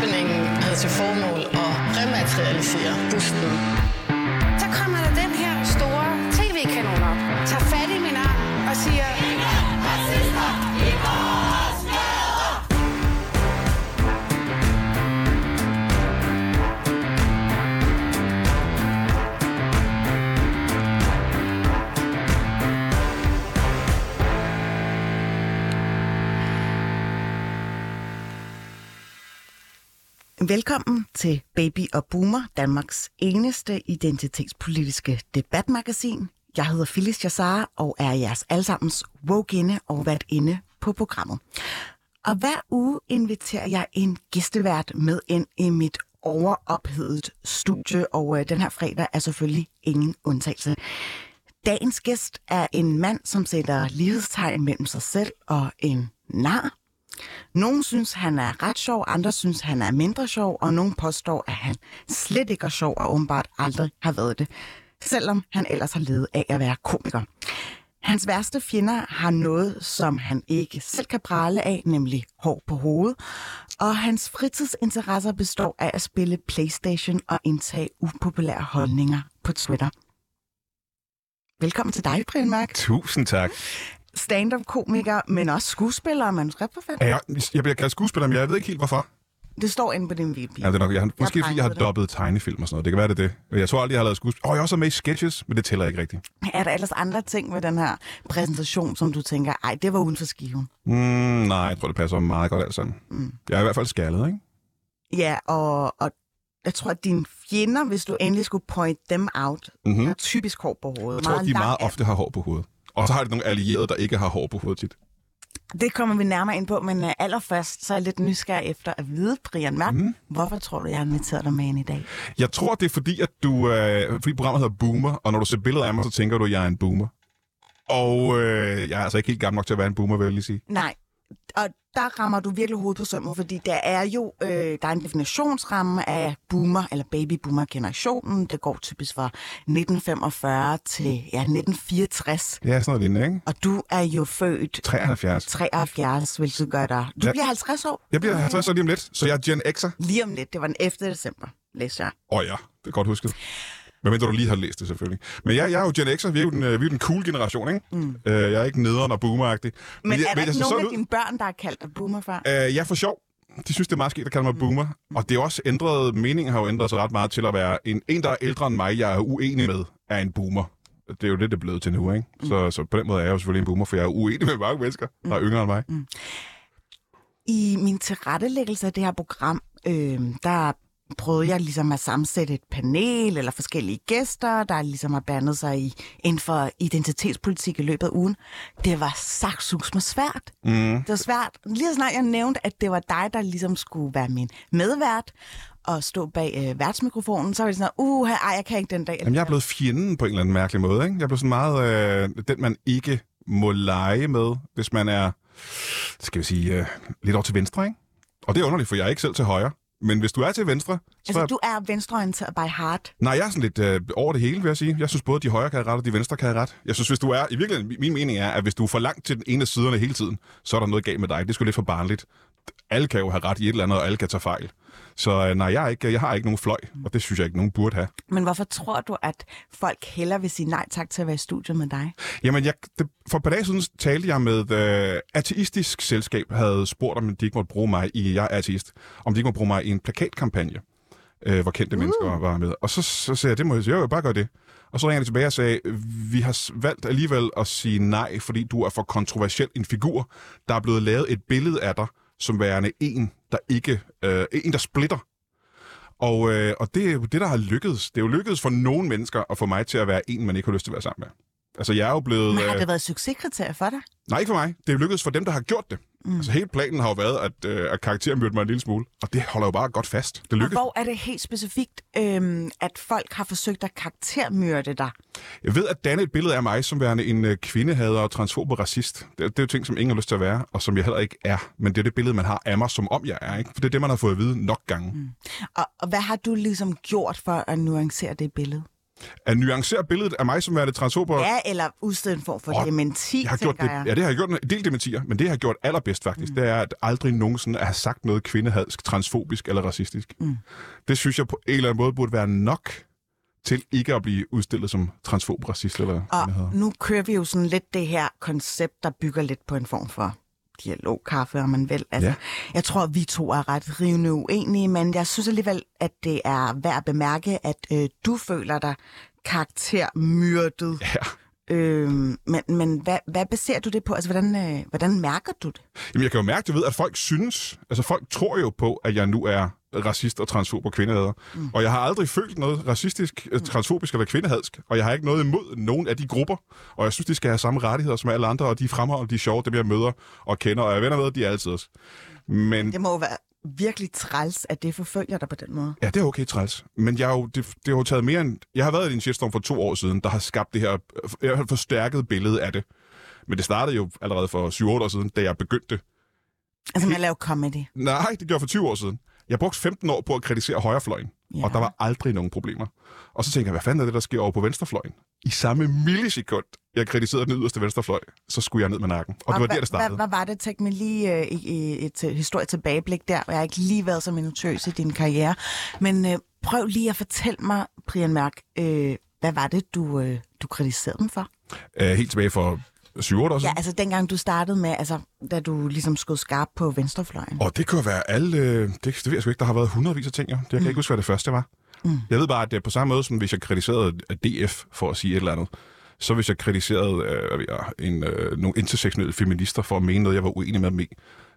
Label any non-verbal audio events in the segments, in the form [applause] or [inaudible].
Happeningen havde til formål at rematerialisere busten. Så kommer der den Velkommen til Baby og Boomer, Danmarks eneste identitetspolitiske debatmagasin. Jeg hedder Phyllis Jassar og er jeres allesammens woke og vært inde på programmet. Og hver uge inviterer jeg en gæstevært med ind i mit overophedet studie, og øh, den her fredag er selvfølgelig ingen undtagelse. Dagens gæst er en mand, som sætter lighedstegn mellem sig selv og en nar. Nogle synes, han er ret sjov, andre synes, han er mindre sjov, og nogle påstår, at han slet ikke er sjov og åbenbart aldrig har været det, selvom han ellers har levet af at være komiker. Hans værste fjender har noget, som han ikke selv kan prale af, nemlig hår på hovedet, og hans fritidsinteresser består af at spille Playstation og indtage upopulære holdninger på Twitter. Velkommen til dig, Brian Mark. Tusind tak. Stand-up-komiker, men også skuespiller og manuskriptforfatter. Ja, jeg, jeg bliver kaldt skuespiller, men jeg ved ikke helt hvorfor. Det står inde på din VP. Ja, det er nok, jeg, har- måske fordi jeg har dobbet tegnefilm og sådan noget. Det kan være, det er det. Jeg tror aldrig, jeg har lavet skuespil. Åh, oh, jeg er også med i sketches, men det tæller ikke rigtigt. Er der ellers andre ting ved den her præsentation, som du tænker, ej, det var uden for skiven? Mm, nej, jeg tror, det passer meget godt alt sammen. Mm. Jeg er i hvert fald skaldet, ikke? Ja, og, og jeg tror, at dine fjender, hvis du endelig skulle point dem out, mm-hmm. er typisk hår på hovedet. Jeg tror, de lang meget ofte har hår på hovedet. Og så har de nogle allierede, der ikke har hår på hovedet tit. Det kommer vi nærmere ind på, men uh, allerførst så er jeg lidt nysgerrig efter at vide, Brian Mørk, mm. hvorfor tror du, jeg har inviteret dig med ind i dag? Jeg tror, det er fordi, at du... Øh, fordi programmet hedder Boomer, og når du ser billeder af mig, så tænker du, at jeg er en boomer. Og øh, jeg er altså ikke helt gammel nok til at være en boomer, vil jeg lige sige. Nej, og der rammer du virkelig hovedet på sømmet, fordi der er jo øh, der er en definitionsramme af boomer eller baby-boomer-generationen. Det går typisk fra 1945 til ja, 1964. Ja, sådan noget lignende, ikke? Og du er jo født 73. 73, hvilket gør dig. Du Ja. bliver 50 år Jeg bliver 50 år lige om lidt, så jeg er Gen X'er. lige om lidt. Det var den 11. december, læste jeg. Åh oh, ja, det er godt husket. Men mindre du lige har læst det, selvfølgelig. Men jeg, jeg er jo Gen X'er, vi er jo den, øh, vi er den cool generation, ikke? Mm. Øh, jeg er ikke nederen og boomeragtig. Men, jeg, er der ikke ser nogen af dine børn, der er kaldt boomer før? Øh, jeg er for sjov. De synes, det er meget skægt at kalde mig boomer. Og det er også ændret, meningen har jo ændret sig ret meget til at være en, en, der er ældre end mig, jeg er uenig med, er en boomer. Det er jo det, det er blevet til nu, ikke? Så, så på den måde er jeg jo selvfølgelig en boomer, for jeg er uenig med mange mennesker, der er yngre end mig. I min tilrettelæggelse af det her program, øh, der prøvede jeg ligesom at sammensætte et panel eller forskellige gæster, der ligesom har blandet sig i, inden for identitetspolitik i løbet af ugen. Det var sagsums med svært. Mm. Det var svært. Lige så snart jeg nævnte, at det var dig, der ligesom skulle være min medvært og stå bag øh, værtsmikrofonen, så var det sådan, uh, ej, jeg kan ikke den dag. Jamen, jeg er blevet fjenden på en eller anden mærkelig måde, ikke? Jeg er blevet sådan meget øh, den, man ikke må lege med, hvis man er, skal vi sige, øh, lidt over til venstre, ikke? Og det er underligt, for jeg er ikke selv til højre. Men hvis du er til venstre, så Altså, er du er venstreorienteret by heart. Nej, jeg er sådan lidt øh, over det hele, vil jeg sige. Jeg synes både, de højre kan ret, og de venstre kan ret. Jeg synes, hvis du er... I virkeligheden, min mening er, at hvis du er for langt til den ene af siderne hele tiden, så er der noget galt med dig. Det er sgu lidt for barnligt. Alle kan jo have ret i et eller andet, og alle kan tage fejl. Så øh, nej, jeg, er ikke, jeg har ikke nogen fløj, og det synes jeg ikke, nogen burde have. Men hvorfor tror du, at folk hellere vil sige nej tak til at være i studiet med dig? Jamen, jeg, det, for et par dage siden talte jeg med øh, ateistisk selskab, havde spurgt, om de ikke måtte bruge mig i, jeg er ateist, om de ikke måtte bruge mig i en plakatkampagne, øh, hvor kendte uh. mennesker var med. Og så, så sagde jeg, det må jeg sige, jeg vil bare gøre det. Og så ringede de tilbage og sagde, vi har valgt alligevel at sige nej, fordi du er for kontroversiel en figur. Der er blevet lavet et billede af dig, som værende en, der ikke, øh, en, der splitter. Og, øh, og det er jo det, der har lykkedes. Det er jo lykkedes for nogle mennesker at få mig til at være en, man ikke har lyst til at være sammen med. Altså, jeg er jo blevet... Men har øh, det været et succeskriterie for dig? Nej, ikke for mig. Det er lykkedes for dem, der har gjort det. Mm. Altså, hele planen har jo været, at, øh, at karakteren mødte mig en lille smule. Og det holder jo bare godt fast. Det Og lykkedes. hvor er det helt specifikt, øhm, at folk har forsøgt at karaktermyrde dig? Jeg ved at danne et billede af mig som værende en øh, kvindehader og transfob og racist. Det, det er jo ting, som ingen har lyst til at være, og som jeg heller ikke er. Men det er det billede, man har af mig, som om jeg er. Ikke? For det er det, man har fået at vide nok gange. Mm. Og, og hvad har du ligesom gjort for at nuancere det billede? At nuancere billedet af mig som værende transfober... Ja, eller udstede en form for Åh, dementi, Jeg har gjort det, jeg. ja, det har jeg gjort en del dementier, men det jeg har gjort allerbedst faktisk, mm. det er at aldrig nogensinde at have sagt noget kvindehadsk, transfobisk eller racistisk. Mm. Det synes jeg på en eller anden måde burde være nok til ikke at blive udstillet som transfob, racist eller. Og nu kører vi jo sådan lidt det her koncept, der bygger lidt på en form for dialogkaffe, om man vil. Altså, Ja. Jeg tror, vi to er ret rivende uenige, men jeg synes alligevel, at det er værd at bemærke, at øh, du føler dig karaktermyrdet. Ja. Øhm, men men hvad, hvad baserer du det på? Altså, hvordan, øh, hvordan mærker du det? Jamen, jeg kan jo mærke, du ved, at folk synes, altså folk tror jo på, at jeg nu er racist og transfob og kvindehader. Mm. Og jeg har aldrig følt noget racistisk, mm. transfobisk eller kvindehadsk, og jeg har ikke noget imod nogen af de grupper. Og jeg synes, de skal have samme rettigheder som alle andre, og de er fremragende, de er sjove, dem jeg møder og kender, og jeg er venner med, de er altid os. Men Det må være virkelig træls, at det forfølger dig på den måde. Ja, det er okay træls. Men jeg har jo, det, det har jo taget mere end... Jeg har været i en shitstorm for to år siden, der har skabt det her jeg har forstærket billede af det. Men det startede jo allerede for 7-8 år siden, da jeg begyndte. Altså, man laver comedy. Nej, det gjorde for 20 år siden. Jeg brugte 15 år på at kritisere højrefløjen, Ja. og der var aldrig nogen problemer. Og så tænker jeg, hvad fanden er det, der sker over på venstrefløjen? I samme millisekund, jeg kritiserede den yderste venstrefløj, så skulle jeg ned med nakken. Og, det var hvad, der, det startede. Hvad, hvad var det? Tænk mig lige øh, i, i et øh, historisk tilbageblik der. Jeg har ikke lige været så minutøs i din karriere. Men øh, prøv lige at fortælle mig, Brian Mærk, øh, hvad var det, du, øh, du kritiserede dem for? Uh, helt tilbage for 7-8 år siden. Ja, altså dengang du startede med, altså da du ligesom skød skarp på venstrefløjen. Og det kunne være alle... øh, Det, det ved jeg sgu ikke. Der har været hundredvis af ting, jo. Det, jeg kan ikke huske, hvad det første var. Mm. Jeg ved bare, at det er på samme måde, som hvis jeg kritiserede DF, for at sige et eller andet, så hvis jeg kritiserede øh, en, øh, nogle intersektionelle feminister for at mene noget, jeg var uenig med dem i,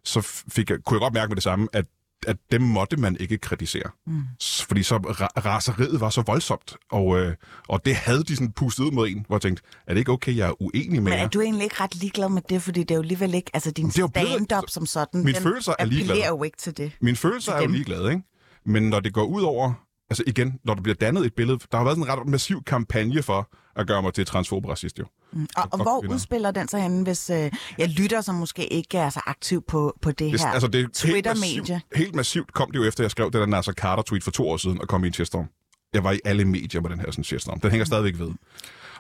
så fik jeg, kunne jeg godt mærke med det samme, at at dem måtte man ikke kritisere. Mm. Fordi så ra- raseriet var så voldsomt, og, øh, og det havde de sådan pustet ud mod en, hvor jeg tænkte, er det ikke okay, jeg er uenig med Men jer? er du egentlig ikke ret ligeglad med det, fordi det er jo alligevel ikke, altså din stand-up som sådan, Mine den følelser er ligeglade. jo ikke til det. Mine følelser er jo dem. ligeglade, ikke? Men når det går ud over... Altså igen, når der bliver dannet et billede... Der har været sådan en ret massiv kampagne for at gøre mig til transfob racist, jo. Mm. Og, og hvor kvinder. udspiller den sig henne, hvis øh, jeg lytter, som måske ikke er så aktiv på, på det, Det, her altså, det er helt Twitter-medie? massivt, helt massivt kom det jo efter, jeg skrev det der Nasser Carter-tweet for to år siden og kom i en shitstorm. Jeg var i alle medier med den her sådan, shitstorm. Den hænger stadigvæk ved.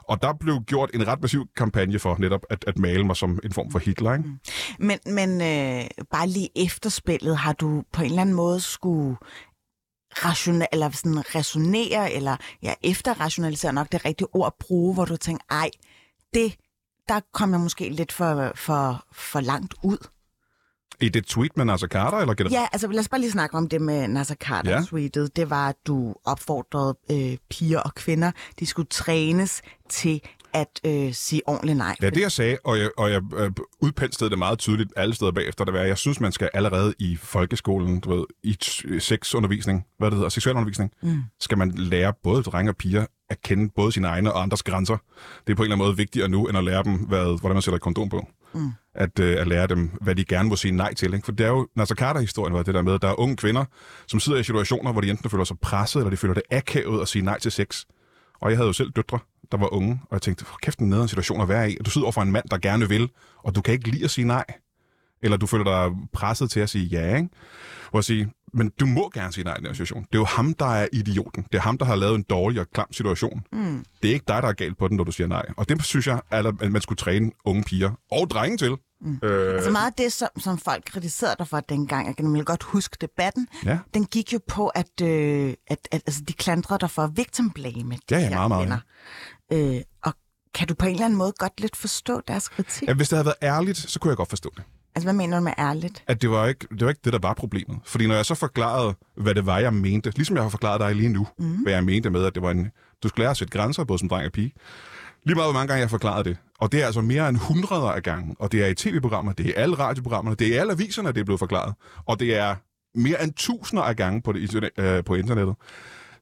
Og der blev gjort en ret massiv kampagne for netop at, at male mig som en form for Hitler, ikke? Men, men øh, bare lige efterspillet, har du på en eller anden måde skulle rationale, eller sådan resonere, eller ja, efterrationalisere er nok det rigtige ord at bruge, hvor du tænker, ej, det, der kom jeg måske lidt for, for, for langt ud. I det tweet med Nasser Carter, eller generelt? Ja, altså lad os bare lige snakke om det med Nasser Carter Ja. Det var, at du opfordrede øh, piger og kvinder, de skulle trænes til at øh, sige ordentligt nej. Ja, det jeg sagde, og jeg, og jeg øh, udpenslede det meget tydeligt alle steder bagefter, det var, jeg synes, man skal allerede i folkeskolen, du ved, i t- sexundervisning, hvad det hedder, seksualundervisning, mm. skal man lære både drenge og piger at kende både sine egne og andres grænser. Det er på en eller anden måde vigtigere nu, end at lære dem, hvad, hvordan man sætter et kondom på. Mm. At, øh, at lære dem, hvad de gerne må sige nej til. Ikke? For det er jo, Nasser Carter-historien var det der med, at der er unge kvinder, som sidder i situationer, hvor de enten føler sig presset, eller de føler det akavet at sige nej til sex. Og jeg havde jo selv døtre, der var unge, og jeg tænkte, for kæft en nederen situation at være i. Du sidder over for en mand, der gerne vil, og du kan ikke lide at sige nej. Eller du føler dig presset til at sige ja, ikke? Hvor jeg sige, men du må gerne sige nej i den her situation. Det er jo ham, der er idioten. Det er ham, der har lavet en dårlig og klam situation. Mm. Det er ikke dig, der er galt på den, når du siger nej. Og det synes jeg, at man skulle træne unge piger og drenge til. Mm. Øh, Altså meget af det, som, som folk kritiserede dig for dengang, jeg kan nemlig godt huske debatten, Ja. den gik jo på, at, øh, at, at altså, de klandrede dig for victim blame. Ja, ja, meget, meget, Øh, og kan du på en eller anden måde godt lidt forstå deres kritik? ja, hvis det havde været ærligt, så kunne jeg godt forstå det. Altså, hvad mener du med ærligt? at det var, ikke, det var ikke det, der var problemet. Fordi når jeg så forklarede, hvad det var, jeg mente, ligesom jeg har forklaret dig lige nu, mm. hvad jeg mente med, at det var en, du skulle lære at sætte grænser, både som dreng og pige. Lige meget, hvor mange gange jeg forklarede det. Og det er altså mere end hundreder af gange. Og det er i tv-programmer, det er alle radioprogrammerne, det er alle aviserne, det er blevet forklaret. Og det er mere end tusinder af gange på, det, øh, på internettet.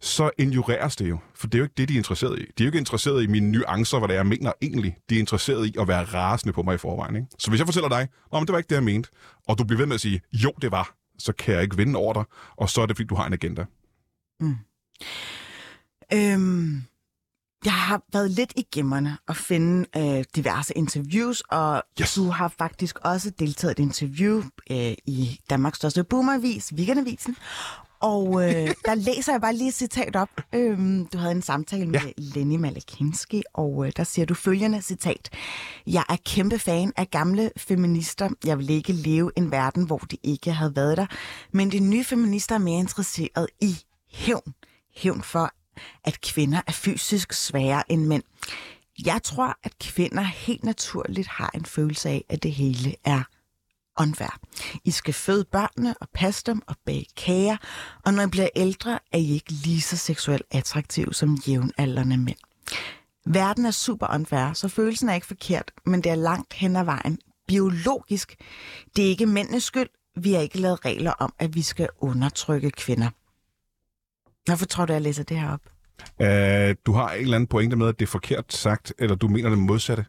Så ignoreres det jo. For det er jo ikke det, de er interesseret i. De er jo ikke interesseret i mine nuancer, hvad det er, jeg mener egentlig. De er interesseret i at være rasende på mig i forvejen. Ikke? Så hvis jeg fortæller dig, Nå, men det var ikke det, jeg mente, og du bliver ved med at sige, jo, det var, så kan jeg ikke vinde over dig, og så er det, fordi du har en agenda. Øhm, jeg har været lidt i gemmerne og finde øh, diverse interviews, og Yes. du har faktisk også deltaget i et interview øh, i Danmarks største boomervis, Weekendavisen. Og øh, der læser jeg bare lige et citat op. Øhm, du havde en samtale med Ja. Lenny Malakinski, og øh, der siger du følgende citat. Jeg er kæmpe fan af gamle feminister. Jeg vil ikke leve en verden, hvor de ikke havde været der. Men de nye feminister er mere interesseret i hævn. Hævn for, at kvinder er fysisk sværere end mænd. Jeg tror, at kvinder helt naturligt har en følelse af, at det hele er åndvær. I skal føde børnene og passe dem og bage kager, og når I bliver ældre, er I ikke lige så seksuelt attraktive som jævnaldrende mænd. Verden er super åndvær, så følelsen er ikke forkert, men det er langt hen ad vejen. Biologisk. Det er ikke mændenes skyld. Vi har ikke lavet regler om, at vi skal undertrykke kvinder. Hvorfor tror du, jeg læser det her op? Uh, du har en eller anden pointe med, at det er forkert sagt, eller du mener det modsatte.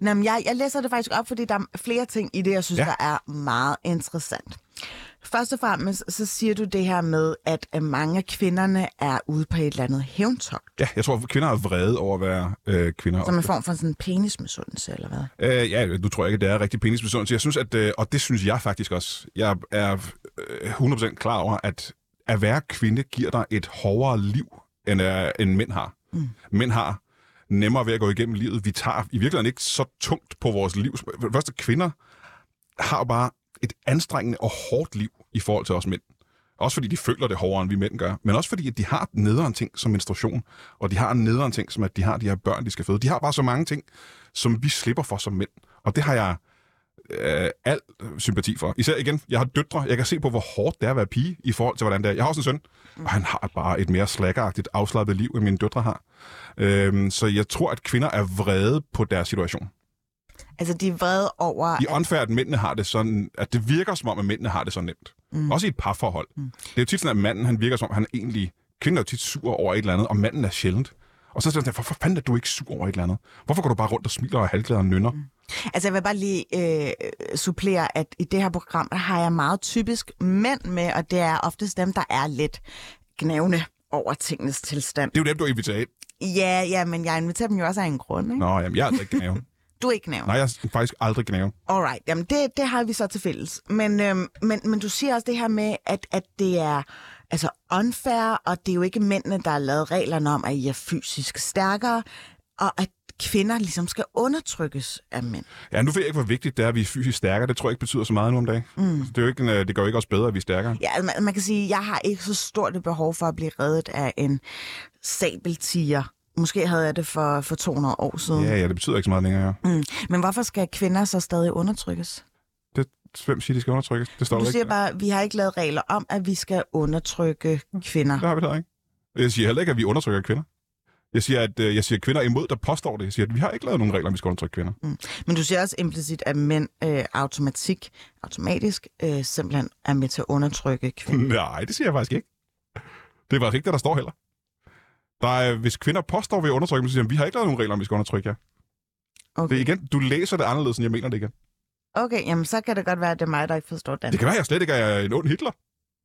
Nå, men jeg, jeg læser det faktisk op, fordi der er flere ting i det, jeg synes, Ja. der er meget interessant. Først og fremmest, så siger du det her med, at øh, mange af kvinderne er ude på et eller andet hævntogt, Ja, jeg tror, at kvinder er vrede over at være øh, kvinder. som en form for sådan en penismisundelse, eller hvad? Øh, ja, du tror ikke, at det er rigtig penisbesundelse. Jeg synes, at, øh, og det synes jeg faktisk også, jeg er øh, 100% klar over, at at være kvinde giver dig et hårdere liv, end, øh, end mænd har. Mm. Mænd har nemmere ved at gå igennem livet. Vi tager i virkeligheden ikke så tungt på vores liv. For det første, kvinder har jo bare et anstrengende og hårdt liv i forhold til os mænd. Også fordi de føler det hårdere, end vi mænd gør. Men også fordi, at de har nederen ting som menstruation. Og de har en nederen ting, som at de har de her børn, de skal føde. De har bare så mange ting, som vi slipper for som mænd. Og det har jeg øh, al sympati for. Især igen, jeg har døtre. Jeg kan se på, hvor hårdt det er at være pige i forhold til, hvordan det er. Jeg har også en søn, og han har bare et mere slakkeragtigt, afslappet liv, end mine døtre har. Øhm, så jeg tror, at kvinder er vrede på deres situation. Altså, de er vrede over... De åndfærd, at mændene har det sådan, at det virker som om, at mændene har det så nemt. Mm. Også i et parforhold. Mm. Det er jo tit sådan, at manden, han virker som om, han er egentlig... Kvinden er jo tit sur over et eller andet, og manden er sjældent. Og så er det sådan, hvorfor fanden er du ikke sur over et eller andet? Hvorfor går du bare rundt og smiler og er halvglad og nynner? Mm. Altså, jeg vil bare lige øh, supplere, at i det her program, der har jeg meget typisk mænd med, og det er oftest dem, der er lidt gnævne over tingenes tilstand. Det er jo dem, du inviterer ind. Ja, ja, men jeg inviterer dem jo også af en grund, ikke? Nå, jamen, jeg er altså ikke gnæve. Du er ikke gnævne. Nej, jeg er faktisk aldrig gnæve. Alright, jamen det, det har vi så til fælles. Men, øhm, men, men du siger også det her med, at, at det er altså unfair, og det er jo ikke mændene, der har lavet reglerne om, at I er fysisk stærkere, og at kvinder ligesom skal undertrykkes af mænd. Ja, nu ved jeg ikke, hvor vigtigt det er, at vi er fysisk stærkere. Det tror jeg ikke betyder så meget nu om dagen. Mm. Det, er jo ikke, øh, det gør jo ikke os bedre, at vi er stærkere. Ja, man, man kan sige, at jeg har ikke så stort et behov for at blive reddet af en sabeltiger. Måske havde jeg det for, for 200 år siden. Ja, ja, det betyder ikke så meget længere. Ja. Mm. Men hvorfor skal kvinder så stadig undertrykkes? Det, hvem siger, de skal undertrykkes? Det står Du siger ikke. bare, at vi har ikke lavet regler om, at vi skal undertrykke kvinder. Det har vi da ikke. Jeg siger heller ikke, at vi undertrykker kvinder. Jeg siger, at øh, jeg siger kvinder imod, der påstår det. Jeg siger, at vi har ikke lavet nogen regler, om vi skal undertrykke kvinder. Men du siger også implicit, at mænd øh, automatik, automatisk øh, simpelthen er med til at undertrykke kvinder. [laughs] Nej, det siger jeg faktisk ikke. Det er faktisk ikke det, der står heller. Der er, hvis kvinder påstår, at vi undertrykker dem, så siger de, vi har ikke lavet nogen regler, om vi skal undertrykke jer. Det er Okay. igen, du læser det anderledes, end jeg mener det igen. okay, jamen så kan det godt være, at det er mig, der ikke forstår Det dansk. kan være, at jeg slet ikke er en ond Hitler.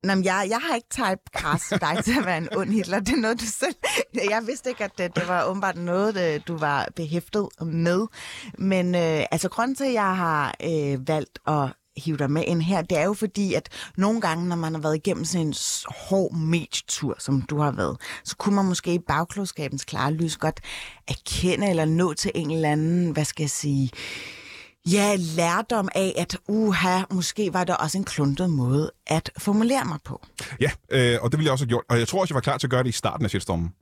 Nå, men jeg, jeg har ikke typecastet [laughs] dig til at være en ond Hitler. Det er noget, du selv... Jeg vidste ikke, at det, det var åbenbart noget, øh, du var behæftet med. Men øh, altså, grunden til, at jeg har øh, valgt at hive dig med ind her, det er jo fordi, at nogle gange, når man har været igennem sådan en hård medietur, som du har været, så kunne man måske i bagklodskabens klare lys godt erkende eller nå til en eller anden, hvad skal jeg sige, ja, lærdom af, at uha, måske var det også en kluntet måde at formulere mig på. Ja, øh, og det ville jeg også have gjort. Og jeg tror også, jeg var klar til at gøre det i starten af shitstormen.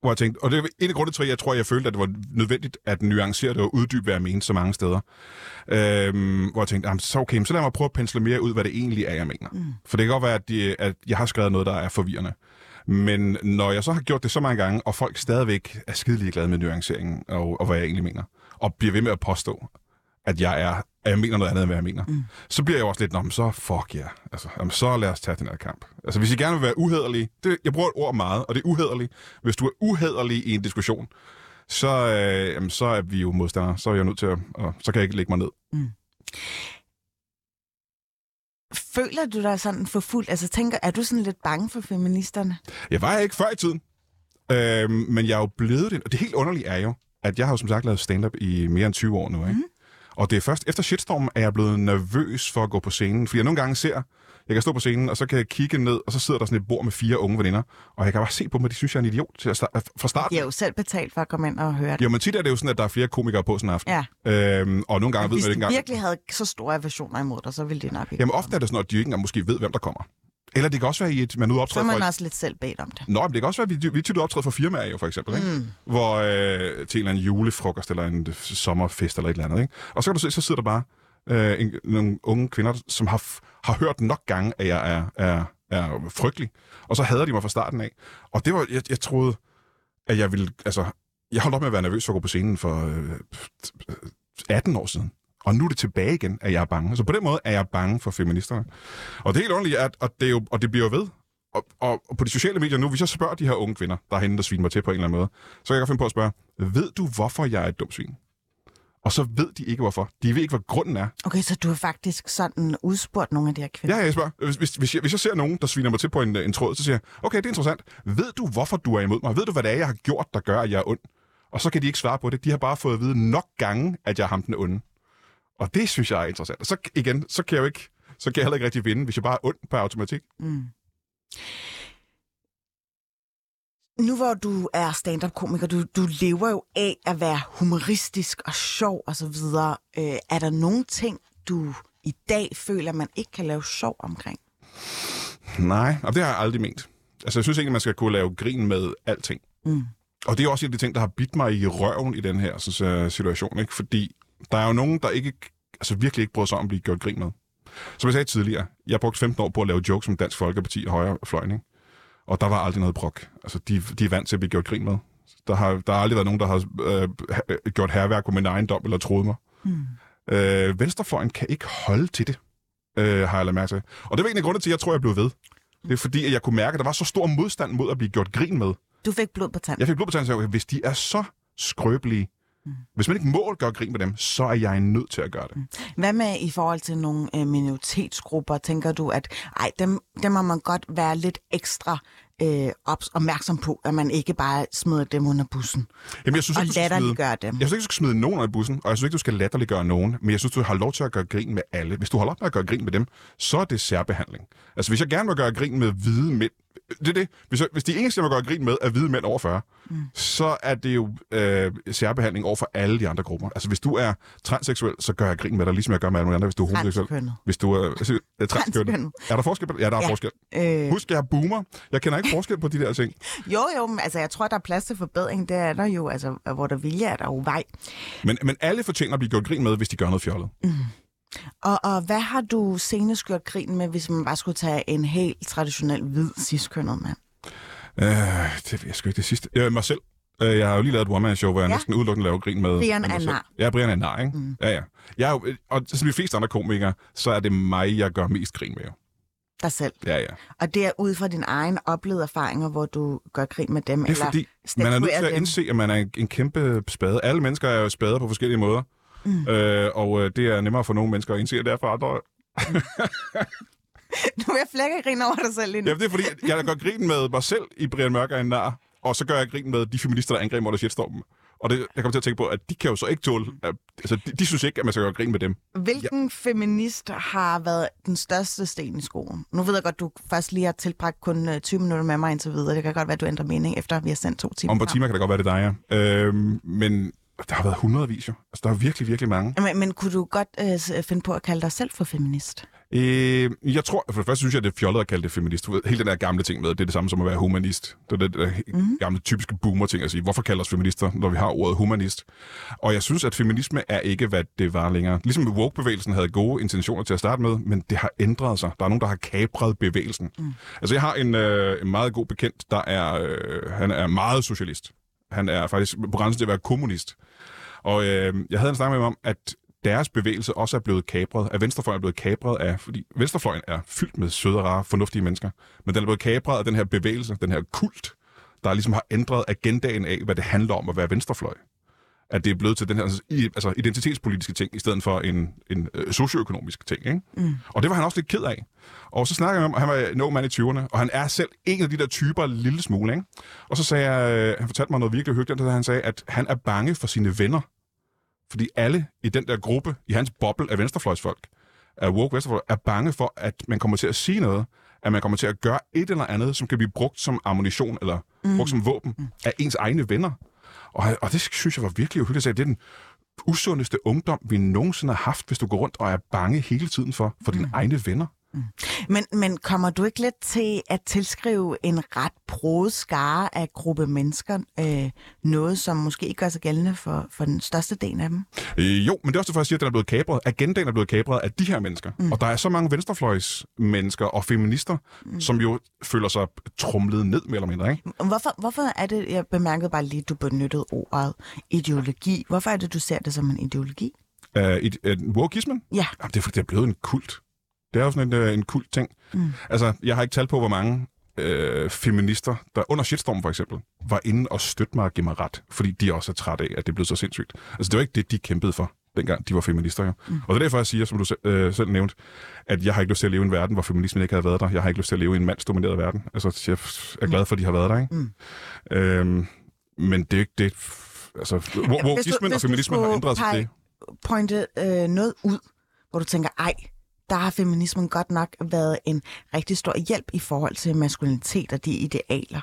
Hvor jeg tænkte, og det er en af grundene til, at jeg tror, jeg følte, at det var nødvendigt at nuancere det og uddybe, hvad jeg mente så mange steder. Øhm, hvor jeg tænkte, jamen, så okay, så lad mig prøve at pensle mere ud, hvad det egentlig er, jeg mener. Mm. For det kan godt være, at, de, at jeg har skrevet noget, der er forvirrende. Men når jeg så har gjort det så mange gange, og folk stadigvæk er skidelig glade med nuanceringen og, og hvad jeg egentlig mener, og bliver ved med at påstå, at jeg er at jeg mener noget andet, end hvad jeg mener, mm. så bliver jeg jo også lidt, men så fuck ja. Yeah. Altså, jamen, så lad os tage den her kamp. Altså, hvis I gerne vil være uhederlige, det, jeg bruger et ord meget, og det er uhederlig. Hvis du er uhederlig i en diskussion, så, øh, jamen, så er vi jo modstandere. Så er jeg nødt til at, og så kan jeg ikke lægge mig ned. Føler du dig sådan for fuld? Altså tænker, er du sådan lidt bange for feministerne? Jeg var ikke før i tiden, øh, men jeg er jo blevet det. Og det helt underlige er jo, at jeg har jo som sagt lavet stand-up i mere end 20 år nu, ikke? Mm. Og det er først efter shitstormen, at jeg er blevet nervøs for at gå på scenen. Fordi jeg nogle gange ser, Jeg kan stå på scenen, og så kan jeg kigge ned, og så sidder der sådan et bord med fire unge veninder, og jeg kan bare se på dem, at de synes, jeg er en idiot til at starte, fra starten. De har jo selv betalt for at komme ind og høre det. Jo, men tit er det jo sådan, at der er flere komikere på sådan en aften. Ja. Øhm, og nogle gange ved Hvis man ikke engang... virkelig havde så store aversioner imod dig, så ville det nok ikke. Jamen ofte er det sådan, at de ikke engang måske ved, hvem der kommer. Eller det kan også være i et, man er og så for... man et- også lidt selv bedt om det. Nå, men det kan også være, at vi, vi tit optræder for firmaer jo, for eksempel, ikke? Mm. hvor øh, til en eller anden julefrokost eller en sommerfest eller et eller andet. Ikke? Og så kan du se, så sidder der bare øh, en, nogle unge kvinder, som har, har hørt nok gange, at jeg er, er, er frygtelig. Og så hader de mig fra starten af. Og det var, jeg, jeg troede, at jeg ville, altså, jeg holdt op med at være nervøs for at gå på scenen for øh, 18 år siden. Og nu er det tilbage igen, at jeg er bange. Så på den måde er jeg bange for feministerne. Og det er helt ordentligt, at, og, det er jo, og det bliver jo ved. Og, og, og på de sociale medier nu, hvis jeg spørger de her unge kvinder, der er henne, der sviner mig til på en eller anden måde, så kan jeg godt finde på at spørge, ved du, hvorfor jeg er et dumt svin? Og så ved de ikke, hvorfor. De ved ikke, hvad grunden er. Okay, så du har faktisk sådan udspurgt nogle af de her kvinder. Ja, jeg spørger. Hvis, hvis, hvis, jeg, hvis jeg ser nogen, der sviner mig til på en, en tråd, så siger jeg, okay, det er interessant. Ved du, hvorfor du er imod mig? Ved du, hvad det er, jeg har gjort, der gør, at jeg er ond? Og så kan de ikke svare på det. De har bare fået at vide nok gange, at jeg er ham den onde. Og det synes jeg er interessant. Og så igen, så kan jeg jo ikke, så kan jeg heller ikke rigtig vinde, hvis jeg bare er ond på automatik. Mm. Nu hvor du er stand-up-komiker, du, du lever jo af at være humoristisk og sjov og så videre. Øh, er der nogle ting, du i dag føler, man ikke kan lave sjov omkring? Nej, og det har jeg aldrig ment. Altså, jeg synes egentlig, man skal kunne lave grin med alting. Mm. Og det er også en af de ting, der har bidt mig i røven i den her sådan, uh, situation, ikke? Fordi der er jo nogen, der ikke, altså virkelig ikke bryder sig om at blive gjort grin med. Som jeg sagde tidligere, jeg brugte 15 år på at lave jokes om Dansk Folkeparti og Højrefløjen, ikke? Og der var aldrig noget brok. Altså, de, de er vant til at blive gjort grin med. Der har, der har aldrig været nogen, der har øh, gjort herværk på min ejendom eller troet mig. Mm. Øh, venstrefløjen kan ikke holde til det, øh, har jeg lagt mærke til. Og det var en af grundene til, at jeg tror, jeg blev ved. Det er fordi, at jeg kunne mærke, at der var så stor modstand mod at blive gjort grin med. Du fik blod på tanden. Jeg fik blod på tanden, og sagde, hvis de er så skrøbelige, mm. hvis man ikke må gøre grin med dem, så er jeg nødt til at gøre det. Mm. Hvad med i forhold til nogle øh, minoritetsgrupper? Tænker du, at ej, dem, dem må man godt være lidt ekstra øh, ops, opmærksom på, at man ikke bare smider dem under bussen Jamen, jeg synes, og smide, latterliggøre dem? jeg synes ikke, du skal smide nogen under bussen, og jeg synes ikke, du skal latterliggøre nogen, men jeg synes, du har lov til at gøre grin med alle. Hvis du holder op med at gøre grin med dem, så er det særbehandling. Altså, hvis jeg gerne vil gøre grin med hvide mænd, det er det. Hvis, hvis de eneste, vil gøre grin med, er hvide mænd over 40, mm. så er det jo øh, særbehandling over for alle de andre grupper. Altså, hvis du er transseksuel, så gør jeg grin med dig, ligesom jeg gør med alle andre, hvis du er homoseksuel. Hvis du er, er transkønnet. Er der forskel på det? Ja, der er Ja. forskel. Øh, Husk, jeg er boomer. Jeg kender ikke forskel på de der ting. [laughs] jo, jo, men altså, jeg tror, der er plads til forbedring. Det er der jo, altså, hvor der vilje er der jo vej. Men, men alle fortjener at blive gjort grin med, hvis de gør noget fjollet. Og, og hvad har du senest gjort grin med, hvis man bare skulle tage en helt traditionel hvid ciskønnet mand? Øh, det ved jeg sgu ikke det sidste. Øh, mig selv. Øh, jeg har jo lige lavet et one-man-show, hvor jeg Ja. næsten udelukkende laver grin med Brian er nar. Ja, Brian er nar, ikke? Mm. Ja, ja. Jeg er jo, og som de fleste andre komikere, så er det mig, jeg gør mest grin med. jo. Dig selv. Ja, ja. Og det er ud fra dine egne oplevede erfaringer, hvor du gør grin med dem? Det er eller fordi, man er nødt til at indse, at man er en, en kæmpe spade. Alle mennesker er jo spader på forskellige måder. Mm. Øh, og øh, det er nemmere for nogle mennesker at indse, at det er for andre. [laughs] Du vil flække grin over dig selv lige nu. Ja, det er fordi, jeg gør grin med mig selv i Brian Mørk en nar, og så gør jeg grin med de feminister, der angriber mig, shitstormen. Og det, jeg kommer til at tænke på, at de kan jo så ikke tåle... At, altså, de, de synes ikke, at man skal gøre grin med dem. Hvilken ja. feminist har været den største sten i skoen? Nu ved jeg godt, du først lige har tilbragt kun øh, 20 minutter med mig indtil videre. Det kan godt være, at du ændrer mening, efter vi har sendt to timer. Om på timer kan det godt være, det er dig, ja. Øhm, men der har været hundredvis jo. Altså, der er virkelig, virkelig mange. Men, men kunne du godt øh, s- finde på at kalde dig selv for feminist? Øh, jeg tror, for det første synes jeg, det er fjollet at kalde det feminist. Du ved, Hele den der gamle ting med, det er det samme som at være humanist. Det er det der mm. gamle typiske boomer-ting at sige, hvorfor kalder os feminister, når vi har ordet humanist? Og jeg synes, at feminisme er ikke, hvad det var længere. Ligesom woke-bevægelsen havde gode intentioner til at starte med, men det har ændret sig. Der er nogen, der har kapret bevægelsen. Mm. Altså, jeg har en, øh, en meget god bekendt, der er, øh, han er meget socialist. Han er faktisk på grænsen til at være kommunist. Og øh, jeg havde en snak med dem om, at deres bevægelse også er blevet kapret, at venstrefløjen er blevet kapret af, fordi venstrefløjen er fyldt med søde og rare, fornuftige mennesker, men den er blevet kapret af den her bevægelse, den her kult, der ligesom har ændret agendaen af, hvad det handler om at være venstrefløj. At det er blevet til den her altså, identitetspolitiske ting, i stedet for en, en øh, socioøkonomisk ting. Ikke? Mm. Og det var han også lidt ked af. Og så snakkede jeg med ham, han var no man i 20'erne, og han er selv en af de der typer en lille smule. Ikke? Og så sagde jeg, øh, han fortalte mig noget virkelig hyggeligt, da han sagde, at han er bange for sine venner. Fordi alle i den der gruppe, i hans boble af venstrefløjsfolk, at woke venstrefløj er bange for, at man kommer til at sige noget, at man kommer til at gøre et eller andet, som kan blive brugt som ammunition eller mm. brugt som våben mm. af ens egne venner. Og, og det synes jeg var virkelig uhyggeligt. Det er den usundeste ungdom, vi nogensinde har haft, hvis du går rundt og er bange hele tiden for, for dine mm. egne venner. Mm. Men, men kommer du ikke lidt til at tilskrive en ret broet skare af gruppe mennesker øh, noget, som måske ikke gør sig gældende for, for den største del af dem? Øh, jo, men det er også derfor, jeg siger, at den er blevet kabret. Agendaen er blevet kabret af de her mennesker. Mm. Og der er så mange venstrefløjs mennesker og feminister, mm. som jo føler sig trumlet ned, mere eller mindre. Ikke? Hvorfor, hvorfor er det, jeg bemærkede bare lige, du benyttede ordet ideologi. Hvorfor er det, du ser det som en ideologi? Uh, et, et, wokeismen? Ja. Jamen, det er fordi, det er blevet en kult. Det er jo sådan en, øh, en kult ting. Mm. Altså, jeg har ikke talt på, hvor mange øh, feminister, der under shitstorm for eksempel, var inde og støtte mig og give mig ret, fordi de også er trætte af, at det blev så sindssygt. Altså, det var ikke det, de kæmpede for, dengang de var feminister. Jo. Mm. Og det er derfor, jeg siger, som du øh, selv nævnte, at jeg har ikke lyst til at leve i en verden, hvor feminismen ikke havde været der. Jeg har ikke lyst til at leve i en mandsdomineret verden. Altså, jeg er glad for, at de har været der, ikke? Mm. Øhm, men det er ikke det... Altså, hvor, hvor du, og feminismen har ændret sig det. pointe øh, noget ud, hvor du tænker, ej, der har feminismen godt nok været en rigtig stor hjælp i forhold til maskulinitet og de idealer,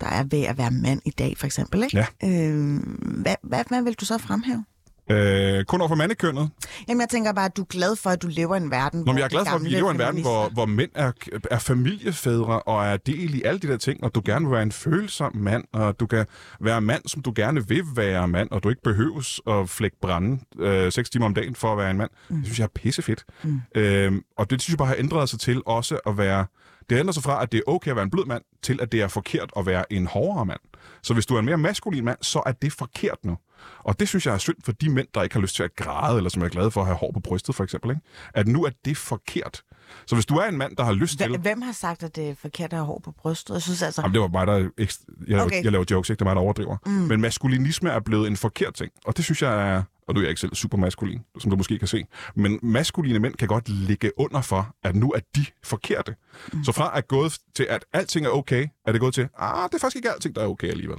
der er ved at være mand i dag, for eksempel. Ikke? Ja. Øh, hvad, hvad, hvad vil du så fremhæve? Øh, kun over for mandekønnet? Jamen, jeg tænker bare, at du er glad for, at du lever i en verden, Nå, hvor jeg er glad for, at vi lever i en verden, hvor, hvor mænd er, er familiefædre og er del i alle de der ting, og du gerne vil være en følsom mand, og du kan være mand, som du gerne vil være mand, og du ikke behøves at flække brænde øh, seks timer om dagen for at være en mand. Mm. Det synes jeg er pissefedt. Mm. Øh, og det synes jeg bare har ændret sig til også at være... Det ændrer sig fra, at det er okay at være en blød mand, til at det er forkert at være en hårdere mand. Så hvis du er en mere maskulin mand, så er det forkert nu. Og det synes jeg er synd for de mænd, der ikke har lyst til at græde, eller som er glade for at have hår på brystet, for eksempel. Ikke? At nu er det forkert. Så hvis du er en mand, der har lyst til... Hvem har sagt, at det er forkert at have hår på brystet? Jeg synes altså... Jamen, det var mig, der... Jeg, okay. jeg laver jokes, ikke? Det er mig, der overdriver. Mm. Men maskulinisme er blevet en forkert ting. Og det synes jeg er... Og nu er jeg ikke selv super maskulin, som du måske kan se. Men maskuline mænd kan godt ligge under for, at nu er de forkerte. Mm. Så fra at gået til, at alting er okay, er det gået til, ah, det er faktisk ikke alting, der er okay alligevel.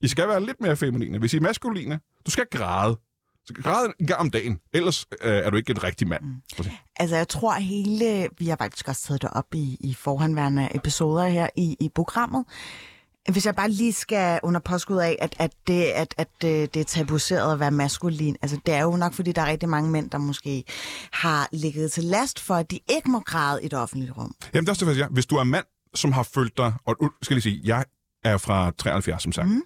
I skal være lidt mere feminine. Hvis I er maskuline, du skal græde. Så græde en gang om dagen, ellers øh, er du ikke en rigtig mand. Mm. Altså, jeg tror hele... Vi har faktisk også taget det op i, i forhåndværende episoder her i, i programmet. Hvis jeg bare lige skal under påskud af, at, at, det, at, at det, det er tabuiseret at være maskulin, altså det er jo nok, fordi der er rigtig mange mænd, der måske har ligget til last for, at de ikke må græde i det offentlige rum. Jamen, det er også det, jeg Hvis du er mand, som har følt dig... Og skal lige sige, jeg er fra 73, som sagt. Mm.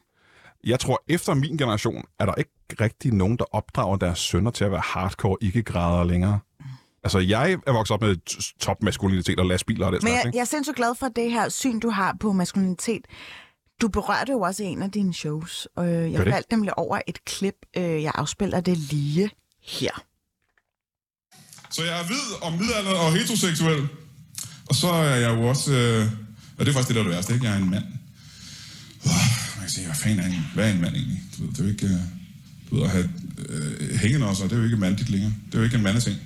Jeg tror, efter min generation, er der ikke rigtig nogen, der opdrager deres sønner til at være hardcore ikke-græder længere. Altså, jeg er vokset op med top maskulinitet og lastbiler og det Men jeg, jeg er sindssygt glad for det her syn, du har på maskulinitet. Du berørte jo også en af dine shows, og jeg faldt nemlig over et klip. Øh, jeg afspiller det lige her. Så jeg er hvid og midaldrende og heteroseksuel. Og så er jeg jo også... Øh, og det er faktisk det, der er det værste, ikke? Jeg er en mand kan sige, hvad fanden er en, hvad er en mand egentlig? Du ved, det er jo ikke, øh, du ved, at have øh, hængende også, det er jo ikke mandligt længere. Det er jo ikke en mandeting.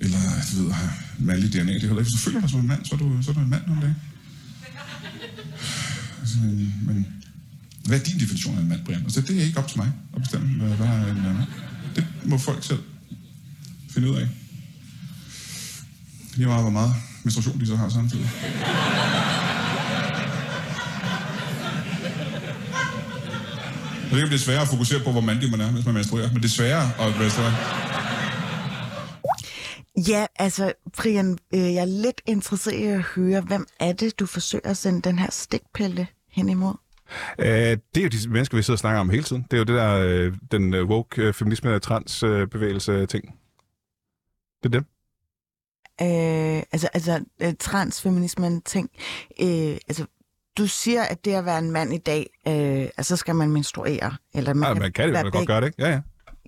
Eller, du ved, at have mandlig DNA, det er heller ikke. Hvis du føler dig som en mand, så er du, så er du en mand om det men, men hvad er din definition af en mand, Brian? Altså, det er ikke op til mig at bestemme, hvad, hvad er en mand. Det må folk selv finde ud af. Lige meget, hvor meget menstruation de så har samtidig. Og det kan blive det sværere at fokusere på, hvor mandig man er, hvis man menstruerer, men det er sværere at menstruere. Ja, altså, Brian, øh, jeg er lidt interesseret i at høre, hvem er det, du forsøger at sende den her stikpille hen imod? Uh, det er jo de mennesker, vi sidder og snakker om hele tiden. Det er jo det der, øh, den øh, woke feminisme transbevægelse ting. Det er dem. Uh, altså, altså transfeminismen ting. Uh, altså, du siger, at det at være en mand i dag, øh, altså, så skal man menstruere. Eller man, ja, man kan det, man kan godt gøre det, ikke? Ja, ja.